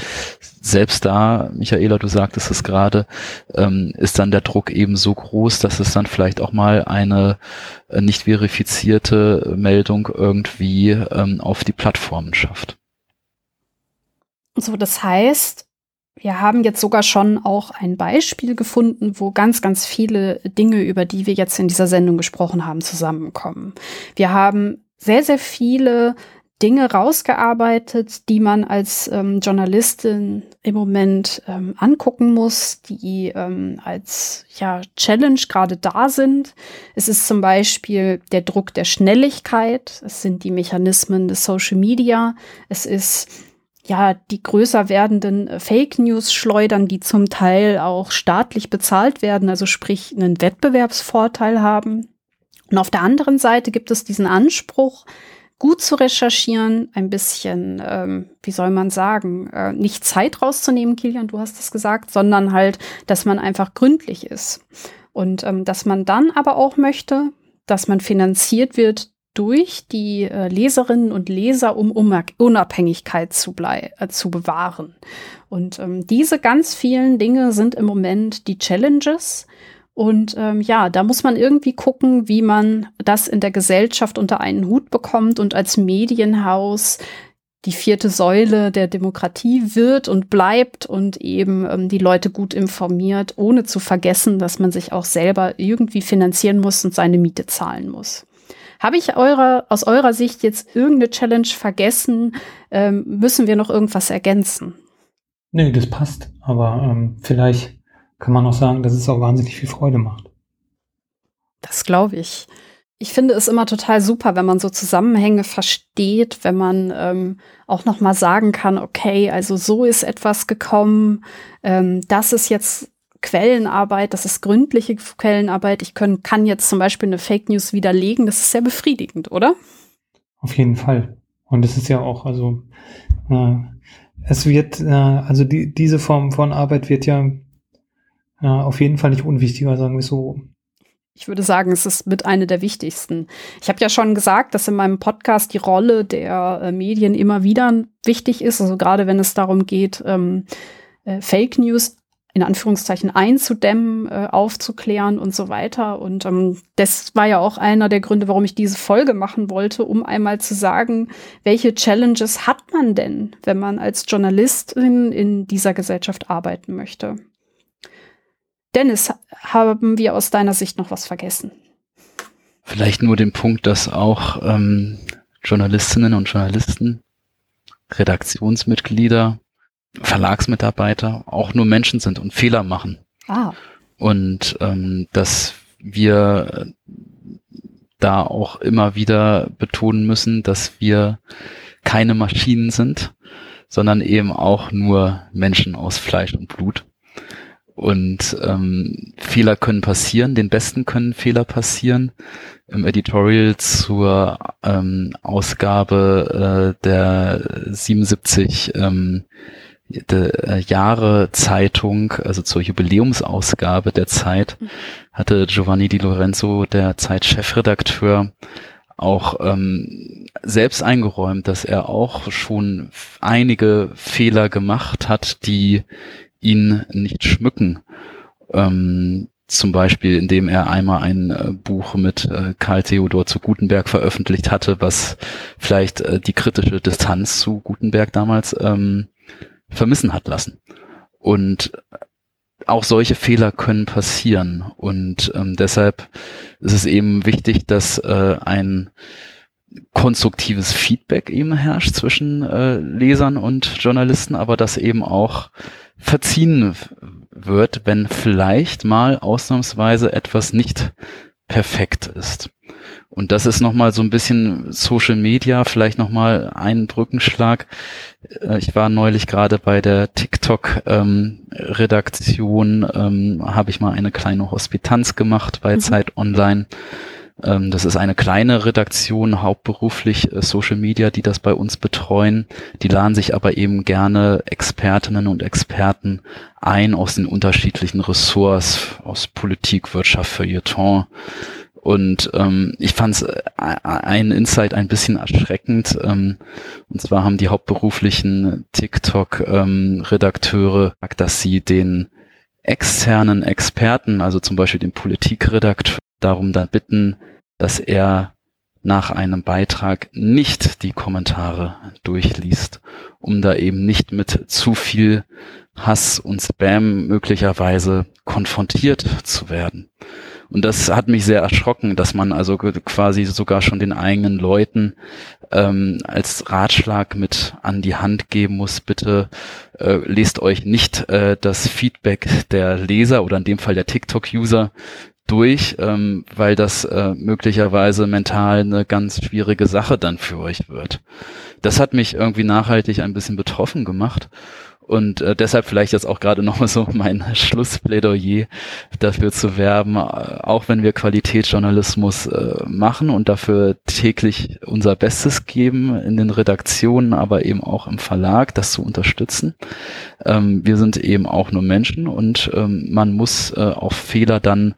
selbst da, Michaela, du sagtest es gerade, ähm, ist dann der Druck eben so groß, dass es dann vielleicht auch mal eine äh, nicht verifizierte Meldung irgendwie ähm, auf die Plattformen schafft. So, das heißt, wir haben jetzt sogar schon auch ein Beispiel gefunden, wo ganz, ganz viele Dinge, über die wir jetzt in dieser Sendung gesprochen haben, zusammenkommen. Wir haben sehr, sehr viele Dinge rausgearbeitet, die man als ähm, Journalistin im Moment ähm, angucken muss, die ähm, als ja, Challenge gerade da sind. Es ist zum Beispiel der Druck der Schnelligkeit, es sind die Mechanismen des Social Media, es ist ja, die größer werdenden äh, Fake News schleudern, die zum Teil auch staatlich bezahlt werden, also sprich einen Wettbewerbsvorteil haben. Und auf der anderen Seite gibt es diesen Anspruch, gut zu recherchieren, ein bisschen, ähm, wie soll man sagen, äh, nicht Zeit rauszunehmen, Kilian, du hast es gesagt, sondern halt, dass man einfach gründlich ist. Und ähm, dass man dann aber auch möchte, dass man finanziert wird durch die äh, Leserinnen und Leser, um Unabhängigkeit zu, äh, zu bewahren. Und ähm, diese ganz vielen Dinge sind im Moment die Challenges. Und ähm, ja, da muss man irgendwie gucken, wie man das in der Gesellschaft unter einen Hut bekommt und als Medienhaus die vierte Säule der Demokratie wird und bleibt und eben ähm, die Leute gut informiert, ohne zu vergessen, dass man sich auch selber irgendwie finanzieren muss und seine Miete zahlen muss. Habe ich eure, aus eurer Sicht jetzt irgendeine Challenge vergessen? Ähm, müssen wir noch irgendwas ergänzen? Nee, das passt. Aber ähm, vielleicht kann man auch sagen, dass es auch wahnsinnig viel Freude macht. Das glaube ich. Ich finde es immer total super, wenn man so Zusammenhänge versteht, wenn man ähm, auch noch mal sagen kann, okay, also so ist etwas gekommen, ähm, das ist jetzt Quellenarbeit, das ist gründliche Quellenarbeit. Ich können, kann jetzt zum Beispiel eine Fake News widerlegen. Das ist sehr befriedigend, oder? Auf jeden Fall. Und es ist ja auch, also äh, es wird, äh, also die, diese Form von Arbeit wird ja äh, auf jeden Fall nicht unwichtiger, sagen wir so. Ich würde sagen, es ist mit einer der wichtigsten. Ich habe ja schon gesagt, dass in meinem Podcast die Rolle der äh, Medien immer wieder wichtig ist. Also gerade wenn es darum geht, ähm, äh, Fake News in Anführungszeichen einzudämmen, äh, aufzuklären und so weiter. Und ähm, das war ja auch einer der Gründe, warum ich diese Folge machen wollte, um einmal zu sagen, welche Challenges hat man denn, wenn man als Journalistin in dieser Gesellschaft arbeiten möchte? Dennis, haben wir aus deiner Sicht noch was vergessen? Vielleicht nur den Punkt, dass auch ähm, Journalistinnen und Journalisten, Redaktionsmitglieder Verlagsmitarbeiter auch nur Menschen sind und Fehler machen. Ah. Und ähm, dass wir da auch immer wieder betonen müssen, dass wir keine Maschinen sind, sondern eben auch nur Menschen aus Fleisch und Blut. Und ähm, Fehler können passieren, den besten können Fehler passieren. Im Editorial zur ähm, Ausgabe äh, der 77 ähm, äh, Jahre Zeitung, also zur Jubiläumsausgabe der Zeit, mhm. hatte Giovanni Di Lorenzo, der Zeit-Chefredakteur, auch ähm, selbst eingeräumt, dass er auch schon einige Fehler gemacht hat, die ihn nicht schmücken. Ähm, zum Beispiel, indem er einmal ein äh, Buch mit äh, Karl Theodor zu Gutenberg veröffentlicht hatte, was vielleicht äh, die kritische Distanz zu Gutenberg damals ähm, vermissen hat lassen. Und auch solche Fehler können passieren. Und ähm, deshalb ist es eben wichtig, dass äh, ein konstruktives Feedback eben herrscht zwischen äh, Lesern und Journalisten, aber dass eben auch verziehen wird, wenn vielleicht mal ausnahmsweise etwas nicht perfekt ist. Und das ist nochmal so ein bisschen Social Media, vielleicht nochmal ein Brückenschlag. Äh, ich war neulich gerade bei der TikTok-Redaktion, ähm, ähm, habe ich mal eine kleine Hospitanz gemacht bei mhm. Zeit Online. Ähm, das ist eine kleine Redaktion, hauptberuflich äh, Social Media, die das bei uns betreuen. Die laden sich aber eben gerne Expertinnen und Experten ein aus den unterschiedlichen Ressorts, aus Politik, Wirtschaft, Feuilleton. Und ähm, ich fand es äh, ein Insight ein bisschen erschreckend. Ähm, und zwar haben die hauptberuflichen TikTok-Redakteure ähm, gesagt, dass sie den externen Experten, also zum Beispiel den Politikredakteur, darum dann bitten, dass er nach einem Beitrag nicht die Kommentare durchliest, um da eben nicht mit zu viel Hass und Spam möglicherweise konfrontiert zu werden. Und das hat mich sehr erschrocken, dass man also quasi sogar schon den eigenen Leuten ähm, als Ratschlag mit an die Hand geben muss, bitte äh, lest euch nicht äh, das Feedback der Leser oder in dem Fall der TikTok-User durch, ähm, weil das äh, möglicherweise mental eine ganz schwierige Sache dann für euch wird. Das hat mich irgendwie nachhaltig ein bisschen betroffen gemacht. Und äh, deshalb vielleicht jetzt auch gerade nochmal so mein Schlussplädoyer dafür zu werben, äh, auch wenn wir Qualitätsjournalismus äh, machen und dafür täglich unser Bestes geben in den Redaktionen, aber eben auch im Verlag, das zu unterstützen. Ähm, wir sind eben auch nur Menschen und ähm, man muss äh, auch Fehler dann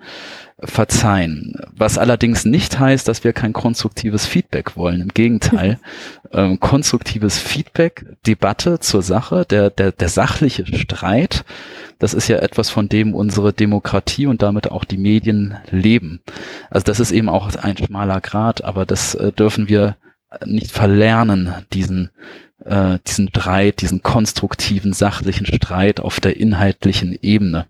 verzeihen. Was allerdings nicht heißt, dass wir kein konstruktives Feedback wollen. Im Gegenteil, ähm, konstruktives Feedback, Debatte zur Sache, der, der, der sachliche Streit, das ist ja etwas, von dem unsere Demokratie und damit auch die Medien leben. Also das ist eben auch ein schmaler Grad, aber das äh, dürfen wir nicht verlernen, diesen äh, diesen Streit, diesen konstruktiven, sachlichen Streit auf der inhaltlichen Ebene.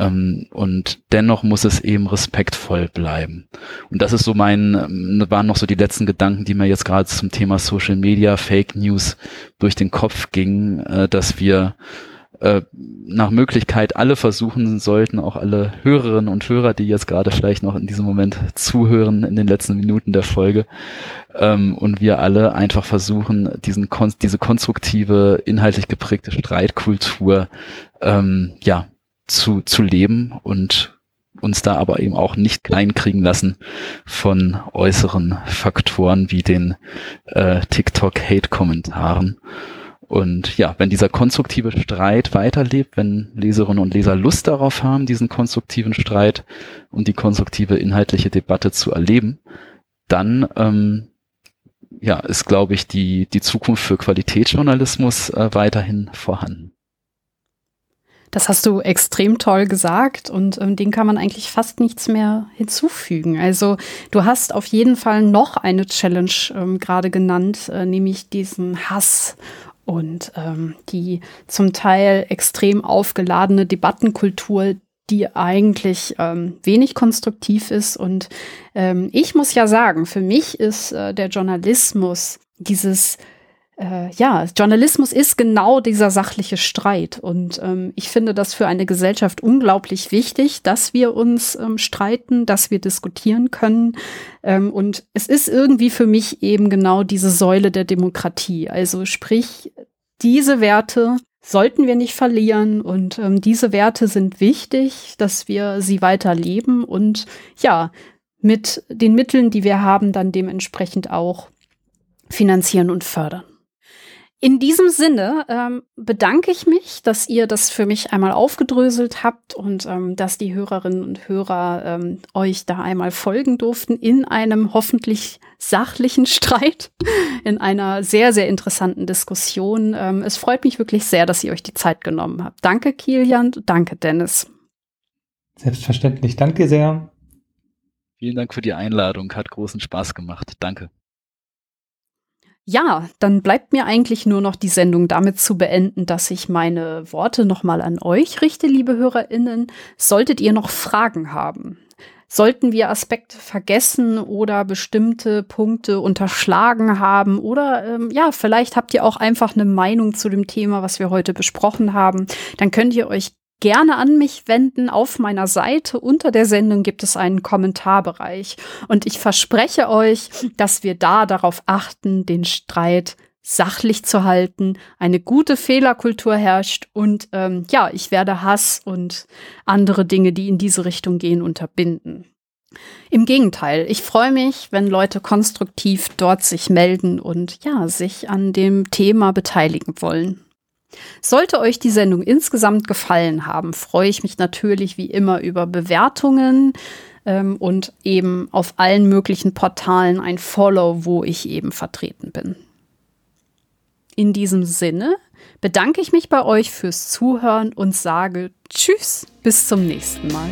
Ähm, und dennoch muss es eben respektvoll bleiben. Und das ist so mein, ähm, waren noch so die letzten Gedanken, die mir jetzt gerade zum Thema Social Media, Fake News durch den Kopf gingen, äh, dass wir äh, nach Möglichkeit alle versuchen sollten, auch alle Hörerinnen und Hörer, die jetzt gerade vielleicht noch in diesem Moment zuhören in den letzten Minuten der Folge, ähm, und wir alle einfach versuchen, diesen diese konstruktive, inhaltlich geprägte Streitkultur ähm, ja zu, zu leben und uns da aber eben auch nicht kleinkriegen lassen von äußeren Faktoren wie den äh, TikTok-Hate-Kommentaren. Und ja, wenn dieser konstruktive Streit weiterlebt, wenn Leserinnen und Leser Lust darauf haben, diesen konstruktiven Streit und die konstruktive inhaltliche Debatte zu erleben, dann ähm, ja, ist, glaube ich, die, die Zukunft für Qualitätsjournalismus äh, weiterhin vorhanden. Das hast du extrem toll gesagt und ähm, dem kann man eigentlich fast nichts mehr hinzufügen. Also du hast auf jeden Fall noch eine Challenge ähm, gerade genannt, äh, nämlich diesen Hass und ähm, die zum Teil extrem aufgeladene Debattenkultur, die eigentlich ähm, wenig konstruktiv ist. Und ähm, ich muss ja sagen, für mich ist äh, der Journalismus dieses äh, ja, Journalismus ist genau dieser sachliche Streit. Und ähm, ich finde das für eine Gesellschaft unglaublich wichtig, dass wir uns ähm, streiten, dass wir diskutieren können. Ähm, und es ist irgendwie für mich eben genau diese Säule der Demokratie. Also sprich, diese Werte sollten wir nicht verlieren und ähm, diese Werte sind wichtig, dass wir sie weiter leben und ja, mit den Mitteln, die wir haben, dann dementsprechend auch finanzieren und fördern. In diesem Sinne ähm, bedanke ich mich, dass ihr das für mich einmal aufgedröselt habt und ähm, dass die Hörerinnen und Hörer ähm, euch da einmal folgen durften in einem hoffentlich sachlichen Streit, in einer sehr, sehr interessanten Diskussion. Ähm, es freut mich wirklich sehr, dass ihr euch die Zeit genommen habt. Danke, Kilian. Danke, Dennis. Selbstverständlich. Danke sehr. Vielen Dank für die Einladung. Hat großen Spaß gemacht. Danke. Ja, dann bleibt mir eigentlich nur noch die Sendung damit zu beenden, dass ich meine Worte nochmal an euch richte, liebe HörerInnen. Solltet ihr noch Fragen haben, sollten wir Aspekte vergessen oder bestimmte Punkte unterschlagen haben oder ähm, ja, vielleicht habt ihr auch einfach eine Meinung zu dem Thema, was wir heute besprochen haben, dann könnt ihr euch gerne an mich wenden. Auf meiner Seite unter der Sendung gibt es einen Kommentarbereich. Und ich verspreche euch, dass wir da darauf achten, den Streit sachlich zu halten, eine gute Fehlerkultur herrscht und ähm, ja, ich werde Hass und andere Dinge, die in diese Richtung gehen, unterbinden. Im Gegenteil, ich freue mich, wenn Leute konstruktiv dort sich melden und ja, sich an dem Thema beteiligen wollen. Sollte euch die Sendung insgesamt gefallen haben, freue ich mich natürlich wie immer über Bewertungen ähm, und eben auf allen möglichen Portalen ein Follow, wo ich eben vertreten bin. In diesem Sinne bedanke ich mich bei euch fürs Zuhören und sage Tschüss, bis zum nächsten Mal.